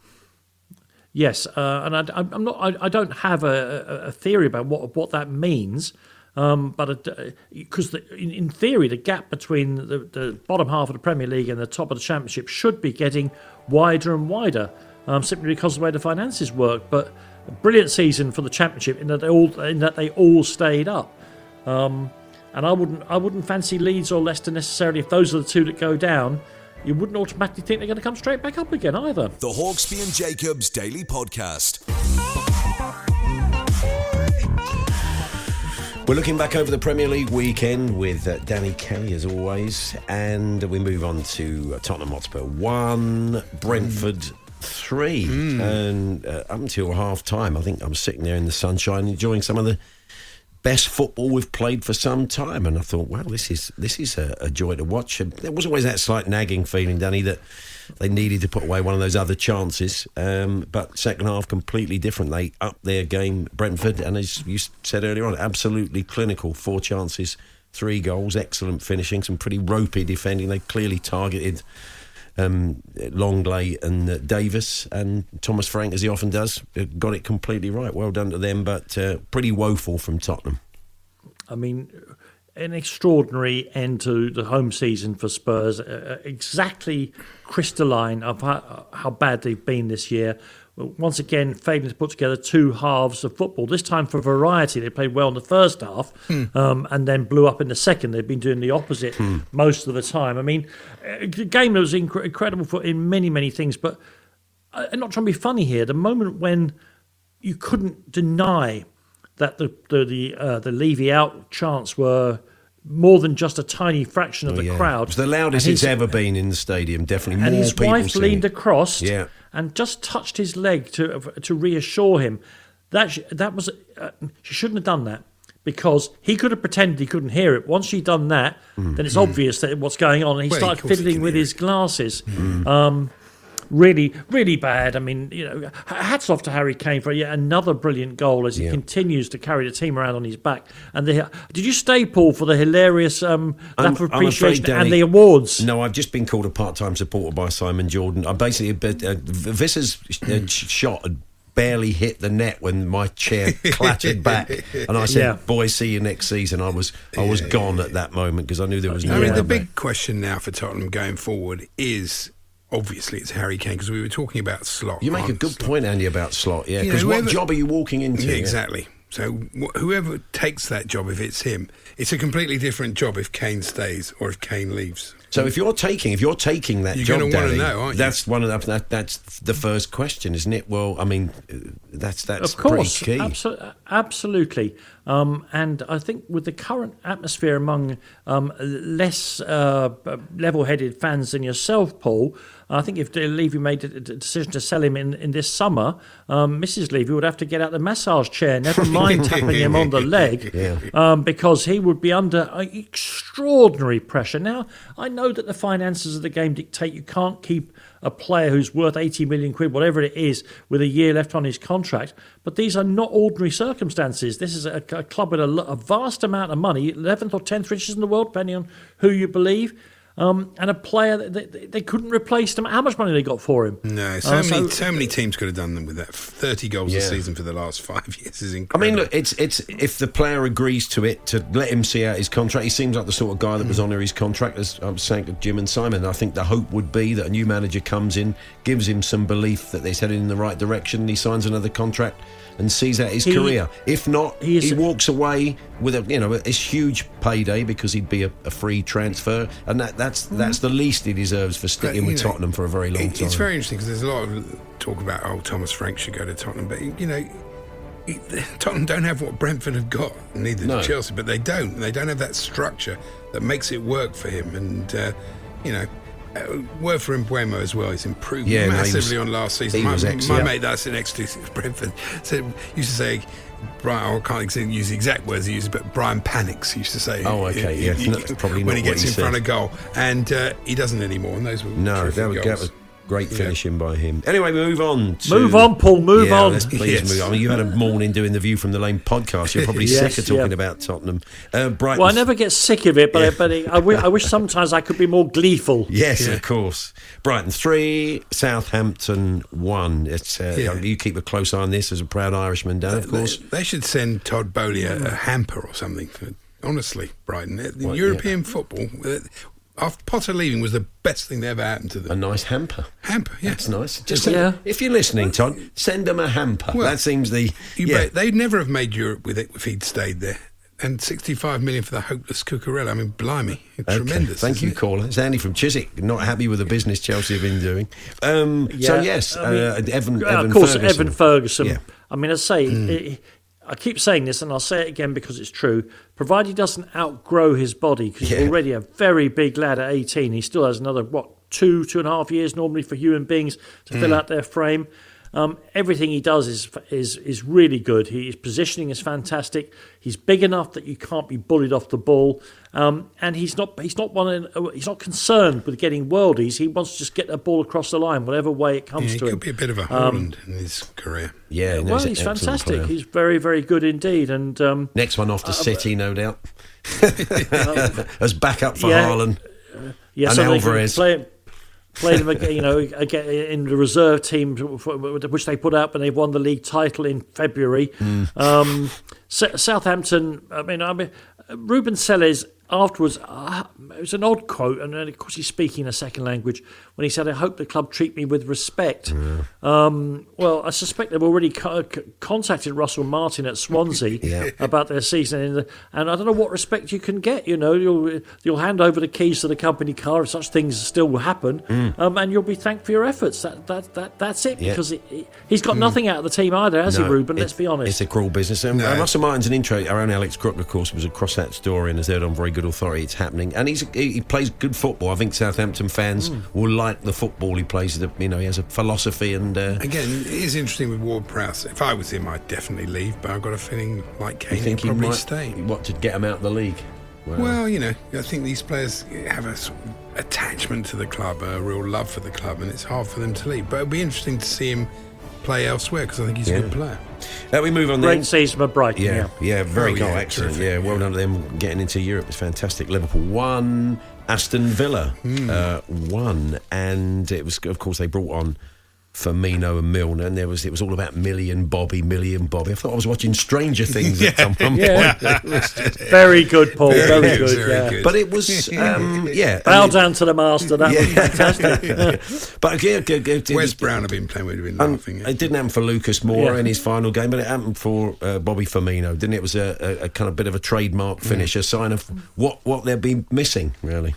Yes, uh, and I, I'm not. I, I don't have a, a- a theory about what what that means, um, but because in, in theory, the gap between the, the bottom half of the Premier League and the top of the Championship should be getting wider and wider, um, simply because of the way the finances work. But a brilliant season for the Championship in that they all in that they all stayed up. Um, and I wouldn't I wouldn't fancy Leeds or Leicester necessarily if those are the two that go down. You wouldn't automatically think they're going to come straight back up again either. The Hawksbee and Jacobs Daily Podcast. We're looking back over the Premier League weekend with uh, Danny Kelly as always, and we move on to uh, Tottenham Hotspur. One, Brentford three, and uh, up until half time, I think I'm sitting there in the sunshine enjoying some of the best football we've played for some time, and I thought, wow, this is this is a, a joy to watch. And there was always that slight nagging feeling, Danny, that they needed to put away one of those other chances. Um, but second half, completely different. They upped their game, Brentford, and as you said earlier on, absolutely clinical. Four chances, three goals, excellent finishing, some pretty ropey defending. They clearly targeted. Um, Lenglet and uh, Davies and Thomas Frank, as he often does, uh, got it completely right. Well done to them, but uh, pretty woeful from Tottenham. I mean, an extraordinary end to the home season for Spurs. Uh, exactly crystalline of how, how bad they've been this year. Once again, failing to put together two halves of football. This time for variety, they played well in the first half um, and then blew up in the second. They've been doing the opposite most of the time. I mean, a game that was inc- incredible for in many, many things. But uh, I'm not trying to be funny here. The moment when you couldn't deny that the the the, uh, the Levy out chants were more than just a tiny fraction of the Yeah. crowd. It was the loudest it's ever been in the stadium. Definitely And more his people wife leaned across Yeah. and just touched his leg to to reassure him. That that was uh, she shouldn't have done that because he could have pretended he couldn't hear it. Once she'd done that, then it's obvious that what's going on. And he Well, started fiddling with his glasses. Um, really, really bad. I mean, you know, hats off to Harry Kane for yet another brilliant goal as he Yeah. continues to carry the team around on his back. And the, did you stay, Paul, for the hilarious um, I'm- lap of I'm afraid, appreciation Danny- and the awards? No, I've just been called a part-time supporter by Simon Jordan. I basically, but, uh, Wissa's uh, shot had barely hit the net when my chair [laughs] clattered back, and I said, Yeah. "Boys, see you next season." I was, I was gone at that moment because I knew there was no. I mean, the way big question now for Tottenham going forward is obviously it's Harry Kane because we were talking about Slot. You make a good Slot. point, Andy, about slot. Yeah, You know, because what job are you walking into? Yeah, exactly. So wh- whoever takes that job, if it's him, it's a completely different job if Kane stays or if Kane leaves. So if you're taking if you're taking that You're job, gonna wanna Danny, know, aren't you? that's one of the, that, that's the first question, isn't it? Well, I mean, uh, that's that's of course, pretty key. abso- absolutely. Um, and I think with the current atmosphere among um, less uh, level-headed fans than yourself, Paul, I think if Levy made a decision to sell him in, in this summer, um, Mrs. Levy would have to get out the massage chair, never mind [laughs] tapping him on the leg, [laughs] Yeah. um, because he would be under extraordinary pressure. Now, I know that the finances of the game dictate you can't keep a player who's worth 80 million quid, whatever it is, with a year left on his contract. But these are not ordinary circumstances. This is a, a club with a, a vast amount of money, 11th or 10th richest in the world, depending on who you believe. Um, and a player that they, they couldn't replace them. How much money they got for him? No, so Uh, many so- so many teams could have done them with that. Thirty goals a season for the last five [laughs] years is incredible. I mean, look, it's it's if the player agrees to it to let him see out his contract. He seems like the sort of guy that was under his contract. As I'm saying to Jim and Simon, I think the hope would be that a new manager comes in, gives him some belief that they're heading in the right direction, and he signs another contract and sees out his He- career. If not, he is- he walks away with a you know a, huge payday because he'd be a, a free transfer, and that that's that's the least he deserves for sticking you with know, Tottenham for a very long It- time. It's very interesting because there's a lot of talk about oh Thomas Frank should go to Tottenham, but you know. he- [laughs] Tottenham don't have what Brentford have got, neither No. do Chelsea, but they don't. They don't have that structure that makes it work for him. And uh, you know, uh, word for Mbeumo as well. He's improved Yeah, no, massively was- on last season. my my excellent. mate that's next to [laughs] Brentford said used to say. Brian, I can't use the exact words he uses, but Brian panics. He used to say. Oh, okay, he- yeah, he- that's probably when he gets he in front of goal, and uh, he doesn't anymore. And those were No, that was, that was great Yeah. finishing by him. Anyway, move on. To, Move on, Paul, move Yeah, on. Let's please Yes. move on. I mean, you had a morning doing the View from the Lane podcast. You're probably [laughs] Yes, sick of talking yeah. about Tottenham. Uh, Brighton. Well, I never get sick of it, but, I, but it, I, wish sometimes I could be more gleeful. [laughs] Yes, of course. Brighton three, Southampton one. It's uh, Yeah. you keep a close eye on this as a proud Irishman, Dan. Of course. They, they should send Todd Boehly a, a hamper or something. For, honestly, Brighton, Uh, the Well, European football. Uh, after Potter leaving was the best thing that ever happened to them. A nice hamper. hamper, yeah. That's nice. Just Yeah. if you're listening, Todd, send them a hamper. Well, that seems the You yeah. bet they'd never have made Europe with it if he'd stayed there. And 65 million for the hopeless Cucurella. I mean, blimey, Okay, tremendous. Thank you, it? caller. It's Andy from Chiswick. Not happy with the business Chelsea have been doing. Um, so yes, I mean, uh, Evan. Evan of course, Ferguson. Evan Ferguson. Yeah. I mean, I say, it, I keep saying this, and I'll say it again because it's true. Provided he doesn't outgrow his body, because Yeah. he's already a very big lad at 18. He still has another what two, two and a half years normally for human beings to fill hmm. out their frame. Um, everything he does is is is really good. He, his positioning is fantastic. He's big enough that you can't be bullied off the ball, um, and he's not he's not one he's not concerned with getting worldies. He wants to just get the ball across the line, whatever way it comes Yeah, he to could him. be a bit of a Haaland in his career. Yeah, no, well, he's fantastic. player. He's very, very good indeed. And um, Next one off Uh, to City, no doubt. [laughs] [laughs] As backup for Yeah. Haaland. yeah, And so they can Alvarez. play, play them, you know, again in the reserve team, which they put out and they won the league title in February. Mm. Um, S- Southampton. I mean, I mean, Ruben Selles afterwards. Uh, it was an odd quote, and of course he's speaking a second language when he said, "I hope the club treat me with respect." Um, well, I suspect they've already co- contacted Russell Martin at Swansea [laughs] Yeah. about their season, in the, and I don't know what respect you can get. You know, you'll you'll hand over the keys to the company car if such things still will happen, um, and you'll be thanked for your efforts. That that, that that's it. Mm. Yeah. Mm. Because he, he's got nothing out of the team either, has he, Ruben? Let's be honest. It's a cruel business. And No. uh, Russell Martin's an intro. Our own Alex Crook, of course, was across that story and has heard on very good authority it's happening. And he's he, plays good football. I think Southampton fans Hmm. will like the football he plays. The, you know, he has a philosophy and. Uh, Again, it is interesting with Ward Prowse. If I was him, I'd definitely leave, but I've got a feeling, like Kane, think he probably might stay. what to get him out of the league? Well, Well, you know, I think these players have a sort of attachment to the club, a real love for the club, and it's hard for them to leave. But it'll be interesting to see him play elsewhere because I think he's Yeah. a good player. uh, we move on then. Great season for Brighton. Yeah, Yeah. yeah, very Oh, goal, yeah, excellent. terrific, Yeah, well yeah. done to them getting into Europe. It's fantastic. Liverpool one, Aston Villa Hmm. uh, one, and it was of course they brought on. Firmino and Milner, and there was it was all about Millie and Bobby, Millie and Bobby. I thought I was watching Stranger Things at [laughs] some point. Yeah. It [laughs] just- Very good, Paul. Very Very, good, good. very yeah. good. but it was, um, [laughs] yeah. Bow and it- down to the master. That was fantastic. but again, it, it, it, Wes it- Brown have been playing with him, Um, laughing. it didn't happen for Lucas Moura Yeah. in his final game, but it happened for uh, Bobby Firmino, didn't it? It was a, a, a kind of bit of a trademark finish, a sign of what, what they'd be missing, really.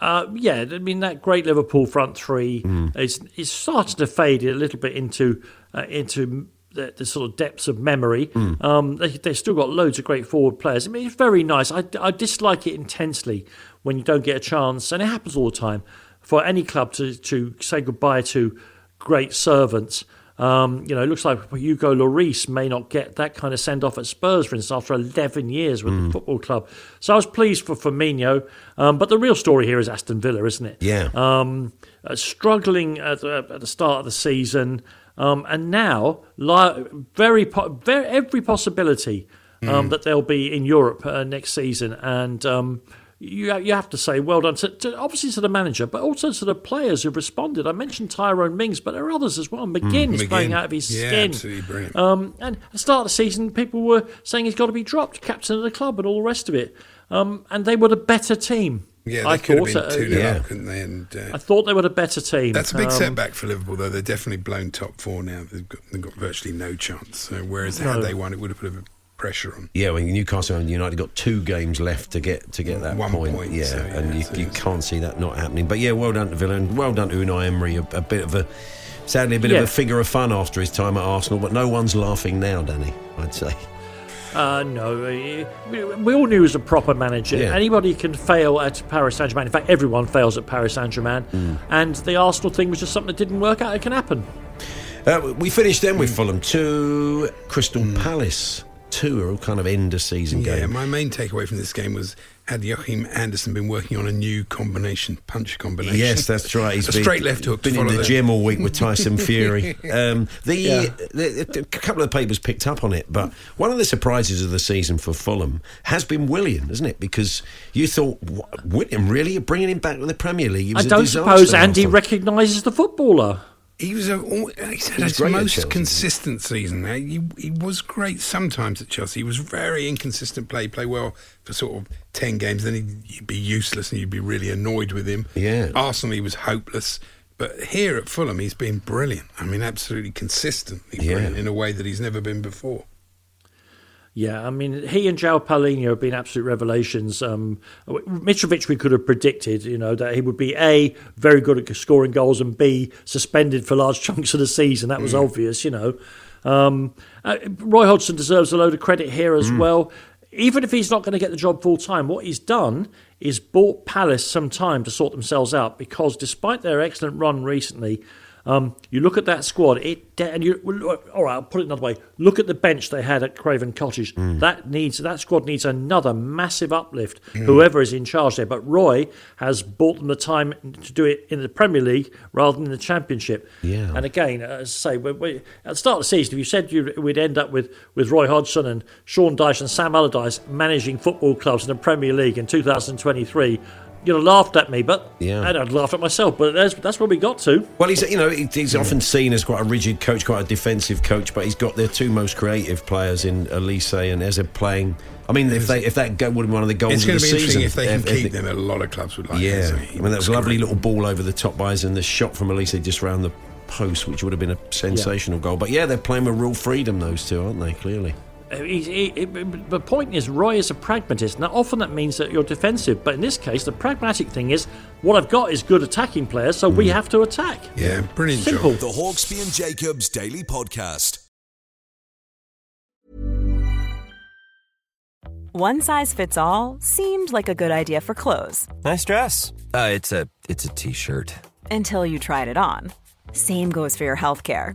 Uh, yeah, I mean that great Liverpool front three is is starting to fade a little bit into uh, into the, the sort of depths of memory. Um, they they've still got loads of great forward players. I mean, it's very nice. I, I dislike it intensely when you don't get a chance, and it happens all the time for any club to, to say goodbye to great servants. Um, you know, it looks like Hugo Lloris may not get that kind of send off at Spurs, for instance, after 11 years with the football club. So I was pleased for Firmino. Um, but the real story here is Aston Villa, isn't it? Yeah. Um, uh, struggling at the, at the start of the season. Um, and now, li- very, po- very every possibility um, that they'll be in Europe uh, next season. And um, you, you have to say well done to, to obviously to the manager, but also to the players who've responded. I mentioned Tyrone Mings, but there are others as well. McGinn's McGinn. playing out of his Yeah, skin. absolutely brilliant. Um, and at the start of the season, people were saying he's got to be dropped, captain of the club, and all the rest of it. Um, and they were the better team. Yeah, they I could thought. have been uh, 2 0 yeah. couldn't they? And uh, I thought they were the better team. That's a big Um, setback for Liverpool, though. They're definitely blown top four now. They've got, they've got virtually no chance. So, whereas No. had they won, it would have put a pressure on. Yeah, when Newcastle and United got two games left to get to get that One point. point, yeah, so, and you, so you it's- can't see that not happening. But yeah, well done to Villa and well done to Unai Emery. A, a bit of a, sadly, a bit Yeah. of a figure of fun after his time at Arsenal. But no one's laughing now, Danny. I'd say. Uh, no, we, we all knew he was a proper manager. Yeah. Anybody can fail at Paris Saint Germain. In fact, everyone fails at Paris Saint Germain. Mm. And the Arsenal thing was just something that didn't work out. It can happen. Uh, we finished then Mm. with Fulham two, Crystal Palace two, are all kind of end of season Yeah, game. my main takeaway from this game was had Joachim Andersen been working on a new combination, punch combination? Yes, that's right. [laughs] He's a been, straight left hook. to Been in the the- gym all week with Tyson [laughs] Fury. Um, the, Yeah. the, the- a couple of papers picked up on it, but one of the surprises of the season for Fulham has been Willian, isn't it? Because you thought Willian really You're bringing him back to the Premier League. He I don't suppose Andy recognises the footballer. He was a, he's had his most consistent season. He, he was great sometimes at Chelsea. He was very inconsistent play, play well for sort of 10 games. Then he'd, be useless and you'd be really annoyed with him. Yeah. Arsenal, he was hopeless. But here at Fulham, he's been brilliant. I mean, absolutely consistently Yeah. brilliant in a way that he's never been before. Yeah, I mean, he and João Palhinha have been absolute revelations. Um, Mitrovic, we could have predicted, you know, that he would be A, very good at scoring goals, and B, suspended for large [laughs] chunks of the season. That was obvious, you know. Um, uh, Roy Hodgson deserves a load of credit here as well. Even if he's not going to get the job full time, what he's done is bought Palace some time to sort themselves out because despite their excellent run recently, um, you look at that squad, it and you well, all right. I'll put it another way. Look at the bench they had at Craven Cottage. That needs that squad needs another massive uplift. Whoever is in charge there, but Roy has bought them the time to do it in the Premier League rather than in the Championship. Yeah. And again, as I say, we, we, at the start of the season, if you said you, we'd end up with, with Roy Hodgson and Sean Dyche and Sam Allardyce managing football clubs in the Premier League in 2023. You'd have laughed at me, but Yeah. I'd have laughed at myself. But that's, that's where we got to. Well, he's you know he- he's often seen as quite a rigid coach, quite a defensive coach, but he's got their two most creative players in Olise and Eze playing. I mean, if they if that go, would have been one of the goals It's of going the to be season, interesting if they can if- keep them. A lot of clubs would like Yeah, Eze. I mean that was a lovely little ball over the top by bars and the shot from Olise just round the post, which would have been a sensational goal. But yeah, they're playing with real freedom, those two, aren't they? Clearly. Uh, He, he, he- the point is, Roy is a pragmatist. Now, often that means that you're defensive, but in this case, the pragmatic thing is what I've got is good attacking players, so we have to attack. Yeah, brilliant Simple. job. The Hawksbee and Jacobs Daily Podcast. One size fits all seemed like a good idea for clothes Nice dress. Uh, it's a it's a t-shirt. until you tried it on. Same goes for your healthcare.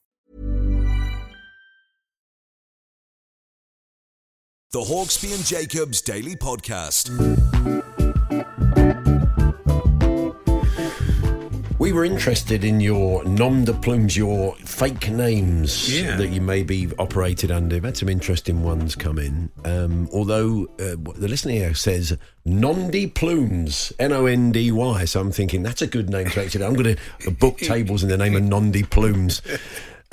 The Hawksbee and Jacobs Daily Podcast. We were interested in your nom de plumes, your fake names Yeah. that you may be operated under. We've had some interesting ones come in. Um, although uh, the listener here says Nondy Plumes, N O N D Y. So I'm thinking that's a good name to actually. I'm going to book tables in the name of Nondy Plumes.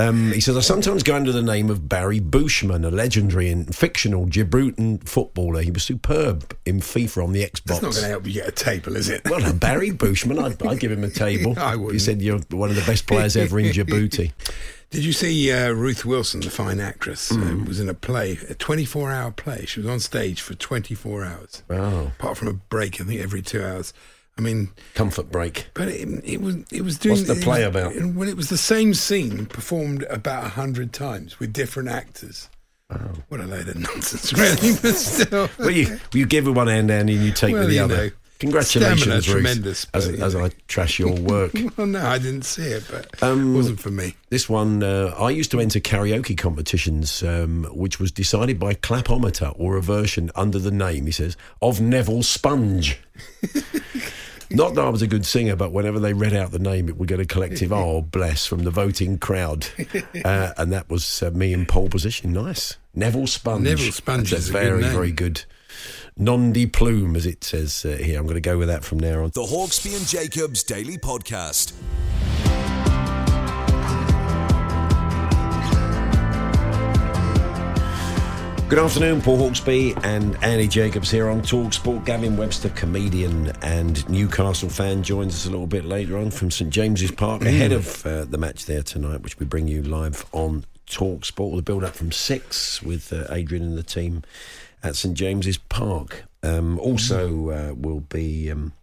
Um, he says, I sometimes go under the name of Barry Bushman, a legendary and fictional Gibraltar footballer. He was superb in FIFA on the Xbox. That's not going to help you get a table, is it? Well, no, Barry Bushman, I'd, I'd give him a table. [laughs] I wouldn't. said you're one of the best players ever in Djibouti. [laughs] Did you see uh, Ruth Wilson, the fine actress, Hmm. uh, was in a play, a 24 hour play? She was on stage for 24 hours. Wow. Apart from a break, I think every two hours. I mean, Comfort break. but it, it was it was doing. What's the play was- about? Well, it was the same scene performed about a hundred times with different actors. What a load of nonsense, really! But [laughs] still, Well, you, you give with one hand and you take Well, with the other. know, Congratulations, tremendous, as, but, you as. I trash your [laughs] work. well, no, I didn't see it, but Um, it wasn't for me. This one, uh, I used to enter karaoke competitions, um, which was decided by Clapometer or a version under the name, he says, of Neville Sponge. [laughs] Not that I was a good singer, but whenever they read out the name, it would get a collective [laughs] "oh bless" from the voting crowd, [laughs] uh, and that was uh, me in pole position. Nice, Neville Sponge. Neville Sponge That's is a a good very, name. very good. Non-de plume, as it says uh, here. I'm going to go with that from now on. The Hawksbee and Jacobs Daily Podcast. Good afternoon, Paul Hawksbee and Andy Jacobs here on Talk Sport. Gavin Webster, comedian and Newcastle fan, joins us a little bit later on from St James's Park ahead of uh, the match there tonight, which we bring you live on Talk Sport. The build up from six with uh, Adrian and the team at St James's Park. Um, also, uh, we'll be. Um,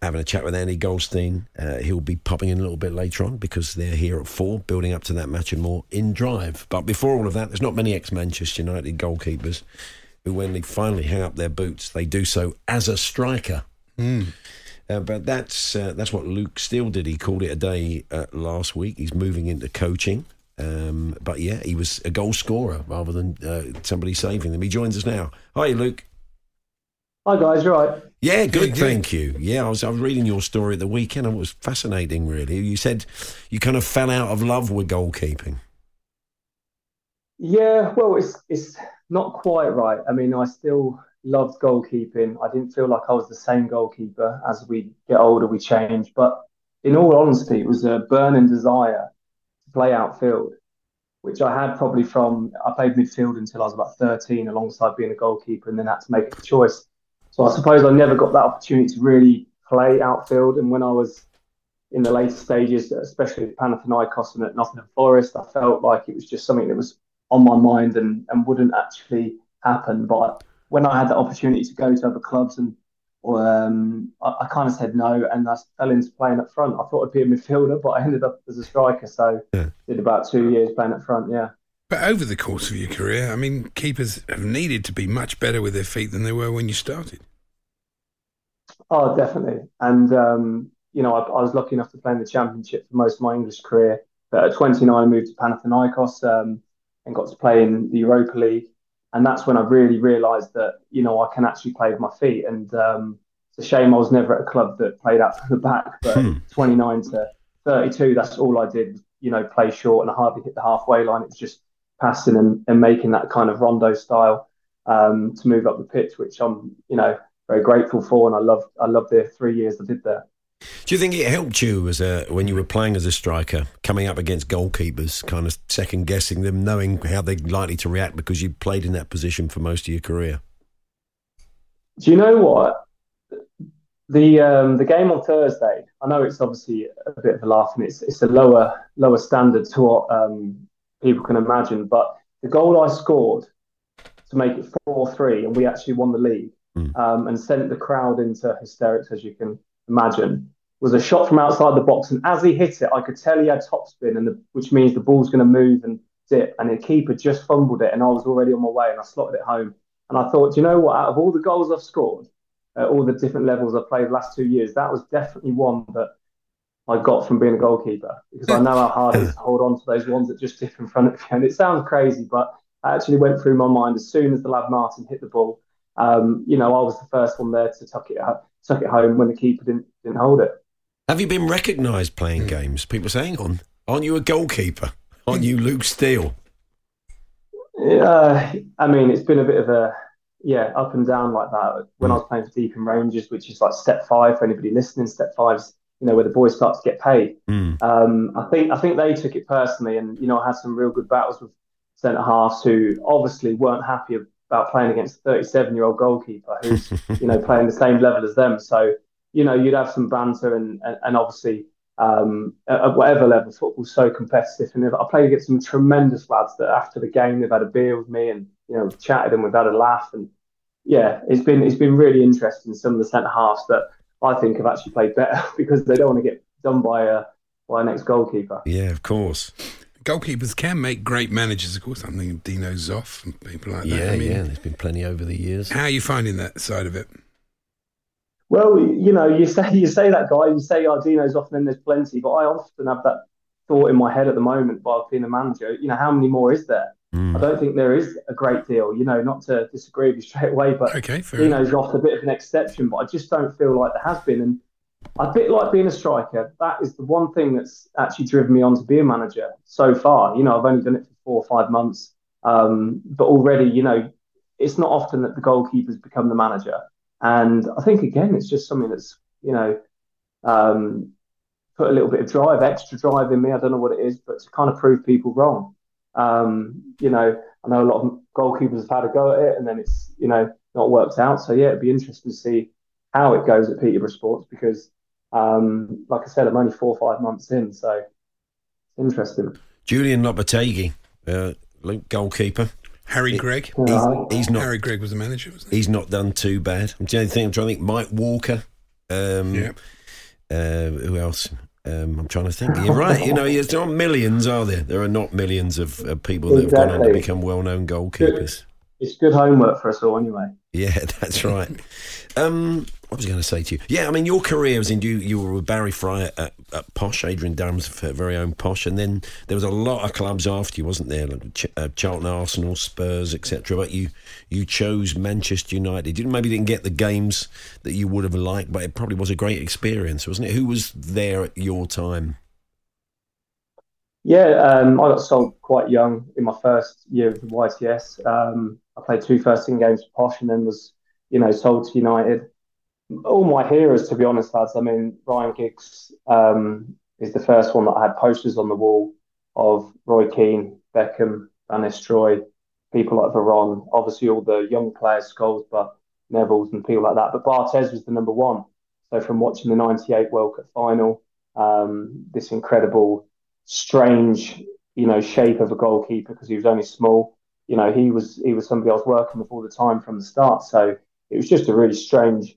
having a chat with Andy Goldstein. Uh, he'll be popping in a little bit later on because they're here at four, building up to that match and more in drive. But before all of that, there's not many ex Manchester United goalkeepers who, when they finally hang up their boots, they do so as a striker. Uh, but that's uh, that's what Luke Steele did. He called it a day uh, last week. He's moving into coaching. Um, but yeah, he was a goal scorer rather than uh, somebody saving them. He joins us now. Hi, Luke. Hi guys, you right? Yeah, good, good. thank you. Yeah, I was I was reading your story at the weekend. and It was fascinating, really. You said you kind of fell out of love with goalkeeping. Yeah, well, it's it's not quite right. I mean, I still loved goalkeeping. I didn't feel like I was the same goalkeeper. As we get older, we change. But in all honesty, it was a burning desire to play outfield, which I had probably from I played midfield until I was about 13, alongside being a goalkeeper, and then had to make a choice. So I suppose I never got that opportunity to really play outfield. And when I was in the later stages, especially at Panathinaikos and at Nottingham Forest, I felt like it was just something that was on my mind and, and wouldn't actually happen. But when I had the opportunity to go to other clubs and um, I, I kind of said no and I fell into playing up front. I thought I'd be a midfielder, but I ended up as a striker. So Yeah. did about two years playing up front. Yeah. But over the course of your career, I mean, keepers have needed to be much better with their feet than they were when you started. Oh, definitely. And, um, you know, I, I was lucky enough to play in the championship for most of my English career. But at 29, I moved to Panathinaikos um, and got to play in the Europa League. And that's when I really realised that, you know, I can actually play with my feet. And um, it's a shame I was never at a club that played out from the back. But Hmm. 29 to 32, that's all I did, you know, play short and I hardly hit the halfway line. It was just passing and, and making that kind of rondo style um, to move up the pitch, which I'm, you know, very grateful for. And I love I loved the three years I did there. Do you think it helped you as a when you were playing as a striker, coming up against goalkeepers, kind of second guessing them, knowing how they're likely to react because you played in that position for most of your career? Do you know what? The um, the game on Thursday. I know it's obviously a bit of a laugh, and it's it's a lower lower standard to what um, people can imagine. But the goal I scored to make it four three, and we actually won the league, Mm. um, and sent the crowd into hysterics, as you can imagine. Was a shot from outside the box, and as he hit it, I could tell he had topspin, and the, which means the ball's going to move and dip. And the keeper just fumbled it, and I was already on my way, and I slotted it home. And I thought, you know what? Out of all the goals I've scored, at all the different levels I've played the last two years, that was definitely one that I got from being a goalkeeper because I know how hard it is to hold on to those ones that just dip in front of you. And it sounds crazy, but I actually went through my mind as soon as the lad Martin hit the ball. Um, you know, I was the first one there to tuck it up, tuck it home when the keeper didn't didn't hold it. Have you been recognised playing games? People saying, "On, aren't you a goalkeeper? Aren't you Luke Steele?" Uh, I mean, it's been a bit of a yeah up and down like that. When. I was playing for Deeping Rangers, which is like step five for anybody listening, step five's you know where the boys start to get paid. Mm. Um, I think I think they took it personally, and you know I had some real good battles with centre halves who obviously weren't happy about playing against a 37 year old goalkeeper who's [laughs] you know playing the same level as them. So you know you'd have some banter and and, and obviously um, at, whatever level, football's so competitive. And I played against some tremendous lads that after the game they've had a beer with me and you know chatted and we've had a laugh. And yeah, it's been it's been really interesting. Some of the centre halves that I think have actually played better [laughs] because they don't want to get done by a by a next goalkeeper. Yeah, of course. Goalkeepers can make great managers, of course. I'm thinking Dino Zoff and people like that. Yeah, I mean, yeah. There's been plenty over the years. How are you finding that side of it? Well, you know, you say [laughs] you say that guy, you say oh, Ardino's off, and then there's plenty. But I often have that thought in my head at the moment by being a manager. You know, how many more is there? Mm. I don't think there is a great deal. You know, not to disagree with you straight away, but okay, Dino Zoff a bit of an exception. But I just don't feel like there has been. And a bit like being a striker, that is the one thing that's actually driven me on to be a manager so far. You know, I've only done it for four or five months, um, but already, you know, it's not often that the goalkeepers become the manager. And I think again, it's just something that's you know um, put a little bit of drive, extra drive in me. I don't know what it is, but to kind of prove people wrong. Um, you know, I know a lot of goalkeepers have had a go at it, and then it's you know not worked out. So yeah, it'd be interesting to see how it goes at Peterborough Sports because, um, like I said, I'm only four or five months in, so it's interesting. Julen Lopetegui, uh, goalkeeper. Harry Gregg. He's, he's, not. Harry Gregg was the manager. He? He's not done too bad. I'm trying to think. I'm trying to think. Mike Walker. Um, yeah. Uh, who else? Um, I'm trying to think. You're right. You know, there's not millions, are there? There are not millions of, of people that exactly. have gone on to become well-known goalkeepers. It's good homework for us all, anyway. Yeah, [laughs] that's right. um, what was I going to say to you? Yeah, I mean, your career was in you. You were with Barry Fry at, at Posh, Adrian Durham's very own Posh, and then there was a lot of clubs after you, wasn't there? Like Ch- uh, Charlton, Arsenal, Spurs, etc. But you you chose Manchester United. You maybe didn't get the games that you would have liked, but it probably was a great experience, wasn't it? Who was there at your time? Yeah, um, I got sold quite young in my first year of the YTS. Um, I played two first team games for Posh, and then was you know sold to United all my heroes, to be honest, lads. I mean, Ryan Giggs um, is the first one that I had posters on the wall of Roy Keane, Beckham, Van Nistelrooy, people like Veron, obviously all the young players, Scholes, but Neville's and people like that. But Barthez was the number one. So from watching the '98 World Cup final, um, this incredible, strange, you know, shape of a goalkeeper because he was only small. You know, he was he was somebody I was working with all the time from the start. So it was just a really strange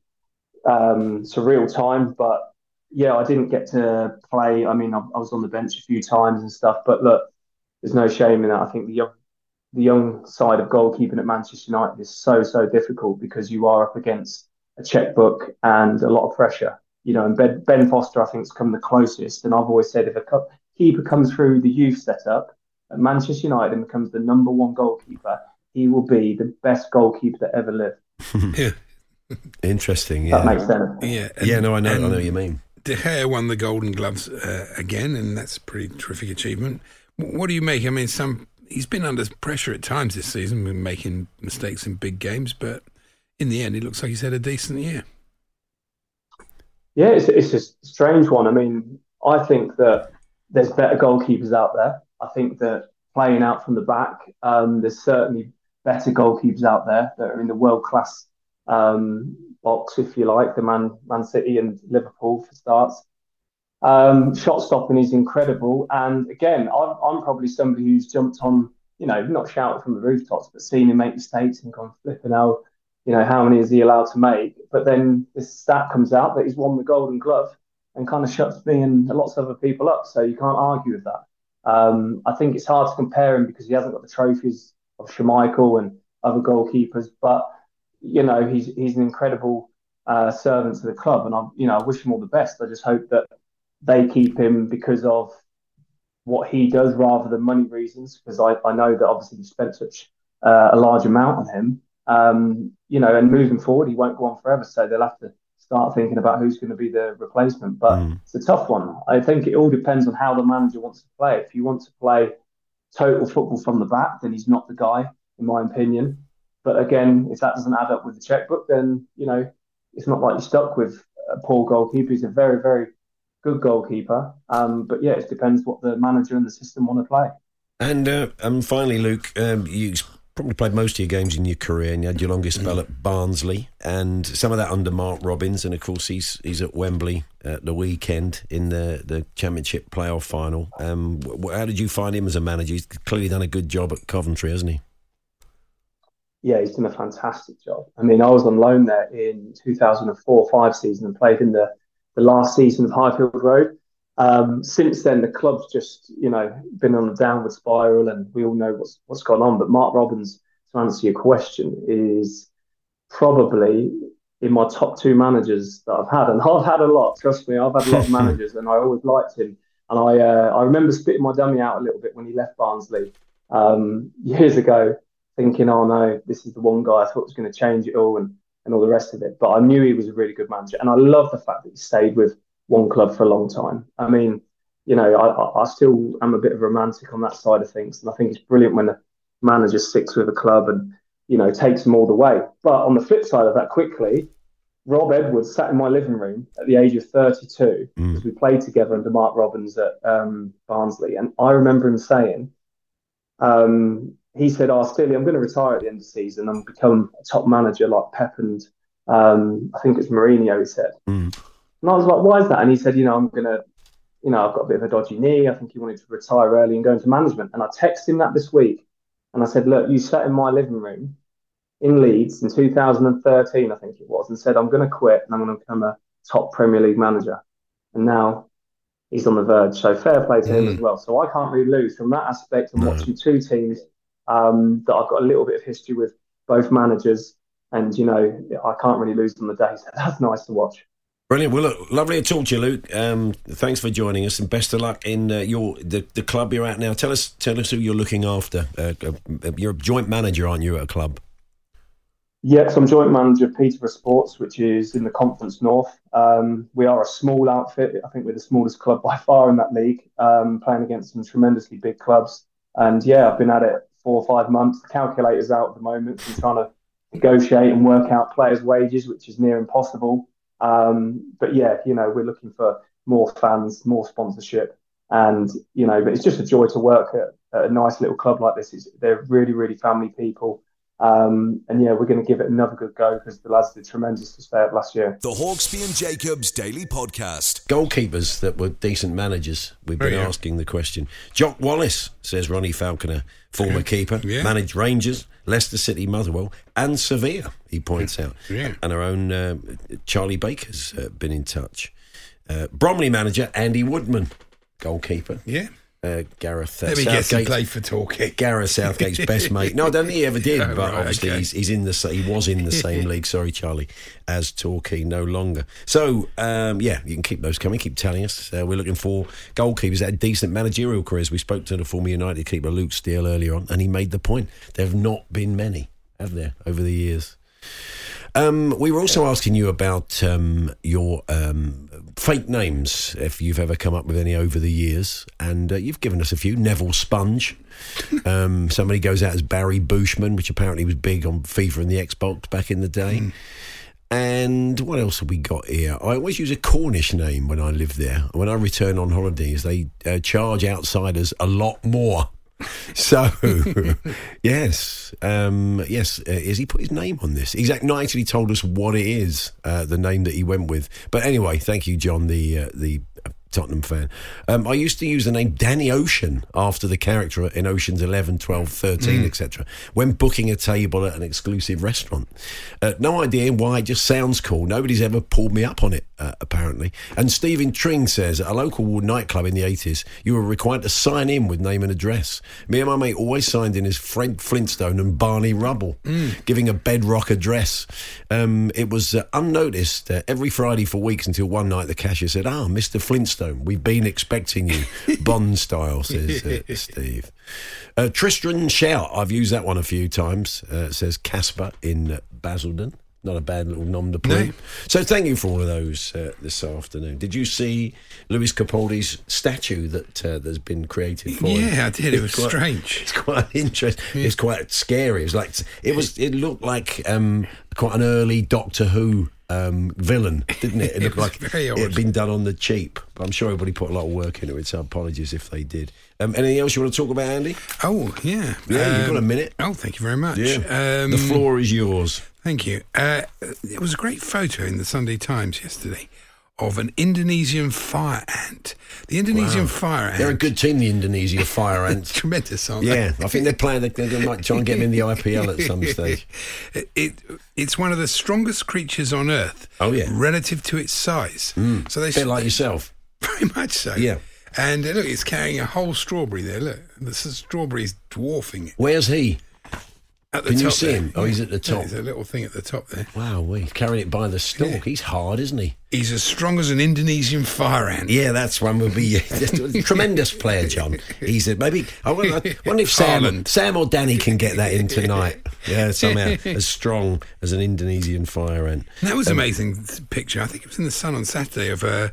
um, surreal time. But yeah, I didn't get to play. I mean, I, I, was on the bench a few times and stuff. But look, there's no shame in that. I think the young, the young side of goalkeeping at Manchester United is so so difficult because you are up against a checkbook and a lot of pressure. You know, and Ben, ben Foster, I think, has come the closest. And I've always said if a keeper comes through the youth setup Manchester United and becomes the number one goalkeeper, he will be the best goalkeeper that ever lived. [laughs] yeah, Interesting. Yeah. That makes sense. Yeah. And, yeah. No, I know. I know what you mean. De Gea won the Golden Gloves uh, again, and that's a pretty terrific achievement. What do you make? I mean, some he's been under pressure at times this season, been making mistakes in big games, but in the end, it looks like he's had a decent year. Yeah, it's, it's a strange one. I mean, I think that there's better goalkeepers out there. I think that playing out from the back, um, there's certainly better goalkeepers out there that are in the world class um, box, if you like, the Man Man City and Liverpool for starts. Um, shot stopping is incredible, and again, I'm, I'm, probably somebody who's jumped on, you know, not shouted from the rooftops, but seen him make mistakes and gone flipping out. You know, how many is he allowed to make? But then this stat comes out that he's won the Golden Glove and kind of shuts me and lots of other people up. So you can't argue with that. Um, I think it's hard to compare him because he hasn't got the trophies of Schmeichel and other goalkeepers, but you know he's he's an incredible uh, servant to the club, and I you know I wish him all the best. I just hope that they keep him because of what he does rather than money reasons, because I, I know that obviously he spent such uh, a large amount on him. Um, you know, and moving forward, he won't go on forever, so they'll have to start thinking about who's going to be the replacement. But mm. it's a tough one. I think it all depends on how the manager wants to play. If you want to play total football from the back, then he's not the guy, in my opinion. But again, if that doesn't add up with the checkbook, then you know it's not like you're stuck with a poor goalkeeper. He's a very, very good goalkeeper. Um, but yeah, it depends what the manager and the system want to play. And uh, and finally, Luke, um, you probably played most of your games in your career, and you had your longest spell at Barnsley, and some of that under Mark Robins, and of course he's he's at Wembley at the weekend in the the Championship playoff final. Um, how did you find him as a manager? He's clearly done a good job at Coventry, hasn't he? Yeah, he's done a fantastic job. I mean, I was on loan there in 2004-5 season and played in the the last season of Highfield Road. Um, since then, the club's just you know been on a downward spiral, and we all know what's what's gone on. But Mark Robins, to answer your question, is probably in my top two managers that I've had, and [laughs] I've had a lot. Trust me, I've had a lot of [laughs] managers, and I always liked him. And I uh, I remember spitting my dummy out a little bit when he left Barnsley um, years ago, thinking, oh no, this is the one guy I thought was going to change it all, and and all the rest of it. But I knew he was a really good manager, and I love the fact that he stayed with one club for a long time. I mean, you know, I, I still am a bit of a romantic on that side of things, and I think it's brilliant when a manager sticks with a club and you know takes them all the way. But on the flip side of that, quickly, Rob Edwards sat in my living room at the age of 32 mm. because we played together under Mark Robins at um, Barnsley, and I remember him saying. Um, he said, "Oh, Steely, I'm going to retire at the end of the season and become a top manager like Pep and um, I think it's Mourinho." He said, mm. And I was like, "Why is that?" And he said, "You know, I'm going to, you know, I've got a bit of a dodgy knee. I think he wanted to retire early and go into management." And I texted him that this week, and I said, "Look, you sat in my living room in Leeds in 2013, I think it was, and said I'm going to quit and I'm going to become a top Premier League manager." And now he's on the verge. So fair play to mm. him as well. So I can't really lose from that aspect no. watching two teams um, that I've got a little bit of history with both managers, and you know I can't really lose on the day. So [laughs] that's nice to watch. Brilliant. Well, look, lovely to talk to you, Luke. Um, thanks for joining us, and best of luck in uh, your the, the club you're at now. Tell us, tell us who you're looking after. Uh, uh, you're a joint manager, aren't you, at a club? Yes, I'm joint manager of Peterborough Sports, which is in the Conference North. Um, we are a small outfit. I think we're the smallest club [laughs] by far in that league, um, playing against some tremendously big clubs. And yeah, I've been at it four or five months. The calculator's out at the moment. I'm trying to negotiate and work out players' wages, which is near impossible. Um, but yeah, you know, we're looking for more fans, more sponsorship, and you know, but it's just a joy to work at, at a nice little club like this. It's, they're really, really family people. Um, and yeah, we're going to give it another good go because the lads did tremendous to stay up last year. The Hawksbee and Jacobs Daily Podcast. Goalkeepers that were decent managers. We've been oh, yeah. asking the question. Jock Wallace says Ronnie Falconer, former yeah. keeper, yeah. managed Rangers, Leicester City, Motherwell, and Sevilla. He points out. And our own uh, Charlie Baker's uh, been in touch. Uh, Bromley manager Andy Woodman, goalkeeper. Yeah uh, Gareth uh, Let me Southgate. play for Torquay. Gareth Southgate's best [laughs] mate. No, I don't think he ever did, but right, obviously okay. he's, he's, in the he was in the same [laughs] league. Sorry, Charlie, as Torquay no longer. So um, yeah, you can keep those coming. Keep telling us. Uh, we're looking for goalkeepers that had decent managerial careers. We spoke to the former United keeper Luke Steele earlier on, and he made the point. There have not been many, have there, over the years. Um, we were also asking you about um, your um, fake names, if you've ever come up with any over the years, and uh, you've given us a few. Neville Sponge. [laughs] Um, somebody goes out as Barry Bushman, which apparently was big on FIFA and the Xbox back in the day. Mm. And what else have we got here? I always use a Cornish name when I live there. When I return on holidays, they uh, charge outsiders a lot more [laughs] so, [laughs] yes, um, yes, uh, is he put his name on this? He's not actually told us what it is, uh, the name that he went with. But anyway, thank you, John, the uh, the Tottenham fan. Um, I used to use the name Danny Ocean after the character in Ocean's 11, 12, 13, mm. etc. when booking a table at an exclusive restaurant. Uh, no idea why, it just sounds cool. Nobody's ever pulled me up on it. Uh, apparently. And Stephen Tring says at a local nightclub in the 80s, you were required to sign in with name and address. Me and my mate always signed in as Fred Flintstone and Barney Rubble, giving a bedrock address. Um, it was uh, unnoticed uh, every Friday for weeks until one night the cashier said, Ah, Mr. Flintstone, we've been expecting you. [laughs] Bond style, says uh, Steve. Uh, Tristram Shout, I've used that one a few times, uh, says Casper in uh, Basildon. Not a bad little nom de plume. No. So thank you for all of those uh, this afternoon. Did you see Lewis Capaldi's statue that uh, that's been created for him? Yeah, I did. It was quite- strange. [laughs] It's quite interesting. It's quite scary. It was like it was. It looked like um, quite an early Doctor Who um, villain, didn't it? It [laughs] It looked was like it had been done on the cheap. But I'm sure everybody put a lot of work into it. So apologies if they did. Um, anything else you want to talk about, Andy? Oh, yeah. Yeah, you've got a Um, minute. Oh, thank you very much. Yeah. Um, the floor is yours. Thank you. Uh, it was a great photo in the Sunday Times yesterday of an Indonesian fire ant. The Indonesian Wow. fire ant. They're a good team, the Indonesia Fire [laughs] Ants. Tremendous, aren't Yeah, they? Yeah, I think they're playing. They, they might try and get them in the IPL at some [laughs] stage. It, it it's one of the strongest creatures on Earth. Oh, yeah. Mm. relative to its size. So they bit like yourself. [laughs] very much so. Yeah. And uh, look, it's carrying a whole strawberry there. Look, the strawberry is dwarfing it. Where's he? Can you see there. him? Oh, he's at the Yeah, top. there's a little thing at the top there. Wow, we he's carrying it by the stalk. He's hard, isn't he? He's as strong as an Indonesian fire ant. Yeah, that's one would be [laughs] tremendous player, John. He's a, maybe. I wonder, I wonder if Sam. Sam or Danny can get that in tonight. [laughs] Yeah, somehow as strong as an Indonesian fire ant. That was Um, an amazing picture. I think it was in the Sun on Saturday of a,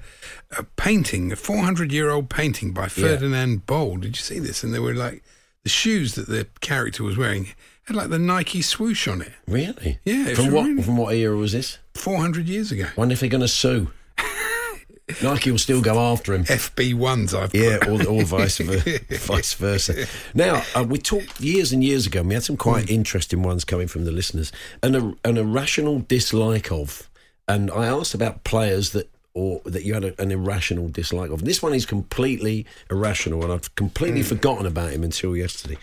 a painting, a 400 year old painting by Ferdinand Bol. Did you see this? And they were like the shoes that the character was wearing had like the Nike swoosh on it. Really? Yeah, From what? really- From what era was this? 400 years ago. Wonder if they're going to sue. [laughs] Nike will still go after him. FB1s, I've Yeah, got. or, or vice, ver- [laughs] vice versa. Now, uh, we talked years and years ago, and we had some quite interesting ones coming from the listeners, and a, an irrational dislike of. And I asked about players that or that you had a, an irrational dislike of. This one is completely irrational, and I've completely forgotten about him until yesterday.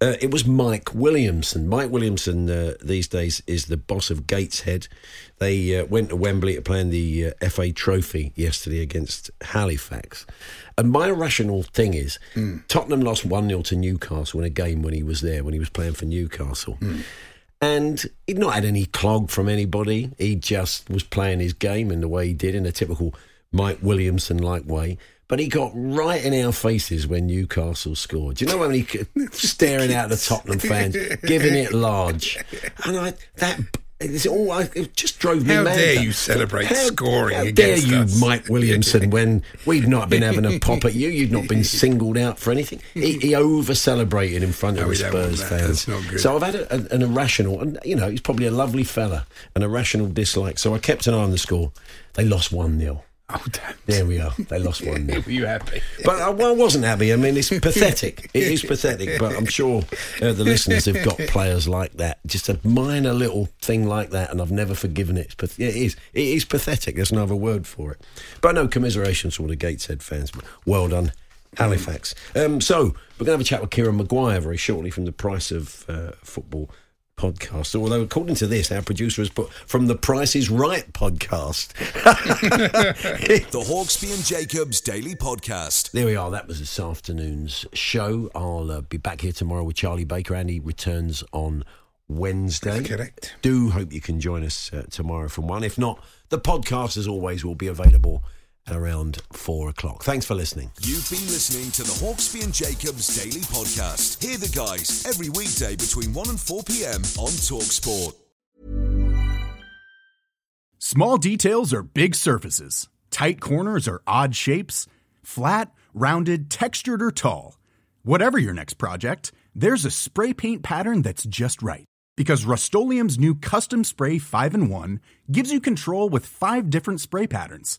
Uh, it was Mike Williamson. Mike Williamson uh, these days is the boss of Gateshead. They uh, went to Wembley to play in the uh, FA Trophy yesterday against Halifax. And my rational thing is Tottenham lost 1 0 to Newcastle in a game when he was there, when he was playing for Newcastle. And he'd not had any clog from anybody. He just was playing his game in the way he did, in a typical Mike Williamson like way. But he got right in our faces when Newcastle scored. Do you know when he staring out the Tottenham fans, giving it large? And I that it's all I, it just drove me How mad. How dare you celebrate how- scoring How against dare you, us? Mike Williamson, when we've not been having a pop at you, you've not been [laughs] singled out for anything. He, he over celebrated in front of No, the we don't want Spurs fans. That's not good. So I've had a, an, an irrational, and you know, he's probably a lovely fella, an irrational dislike. So I kept an eye on the score. They lost 1 0. Oh, damn. There we are. They lost 1 0. [laughs] Were you happy? But I, well, I wasn't happy. I mean, it's pathetic. It is pathetic. But I'm sure uh, the listeners have got players like that. Just a minor little thing like that, and I've never forgiven it. Path- yeah, it is. It is pathetic. There's no other word for it. But no commiserations for all the Gateshead fans. But well done, Halifax. Um, so we're going to have a chat with Kieran Maguire very shortly from the Price of uh, Football podcast. Although, according to this, our producer has put from the Price is Right podcast. [laughs] The Hawksbee and Jacobs Daily Podcast. There we are. That was this afternoon's show. I'll uh, be back here tomorrow with Charlie Baker. Andy returns on Wednesday. Correct. Do hope you can join us uh, tomorrow from one. If not, the podcast, as always, will be available at around four o'clock. Thanks for listening. You've been listening to the Hawksbee and Jacobs Daily Podcast. Hear the guys every weekday between 1 and 4 p.m. on Talksport. Small details are big surfaces. Tight corners are odd shapes. Flat, rounded, textured, or tall. Whatever your next project, there's a spray paint pattern that's just right. Because Rust new Custom Spray 5 in 1 gives you control with five different spray patterns.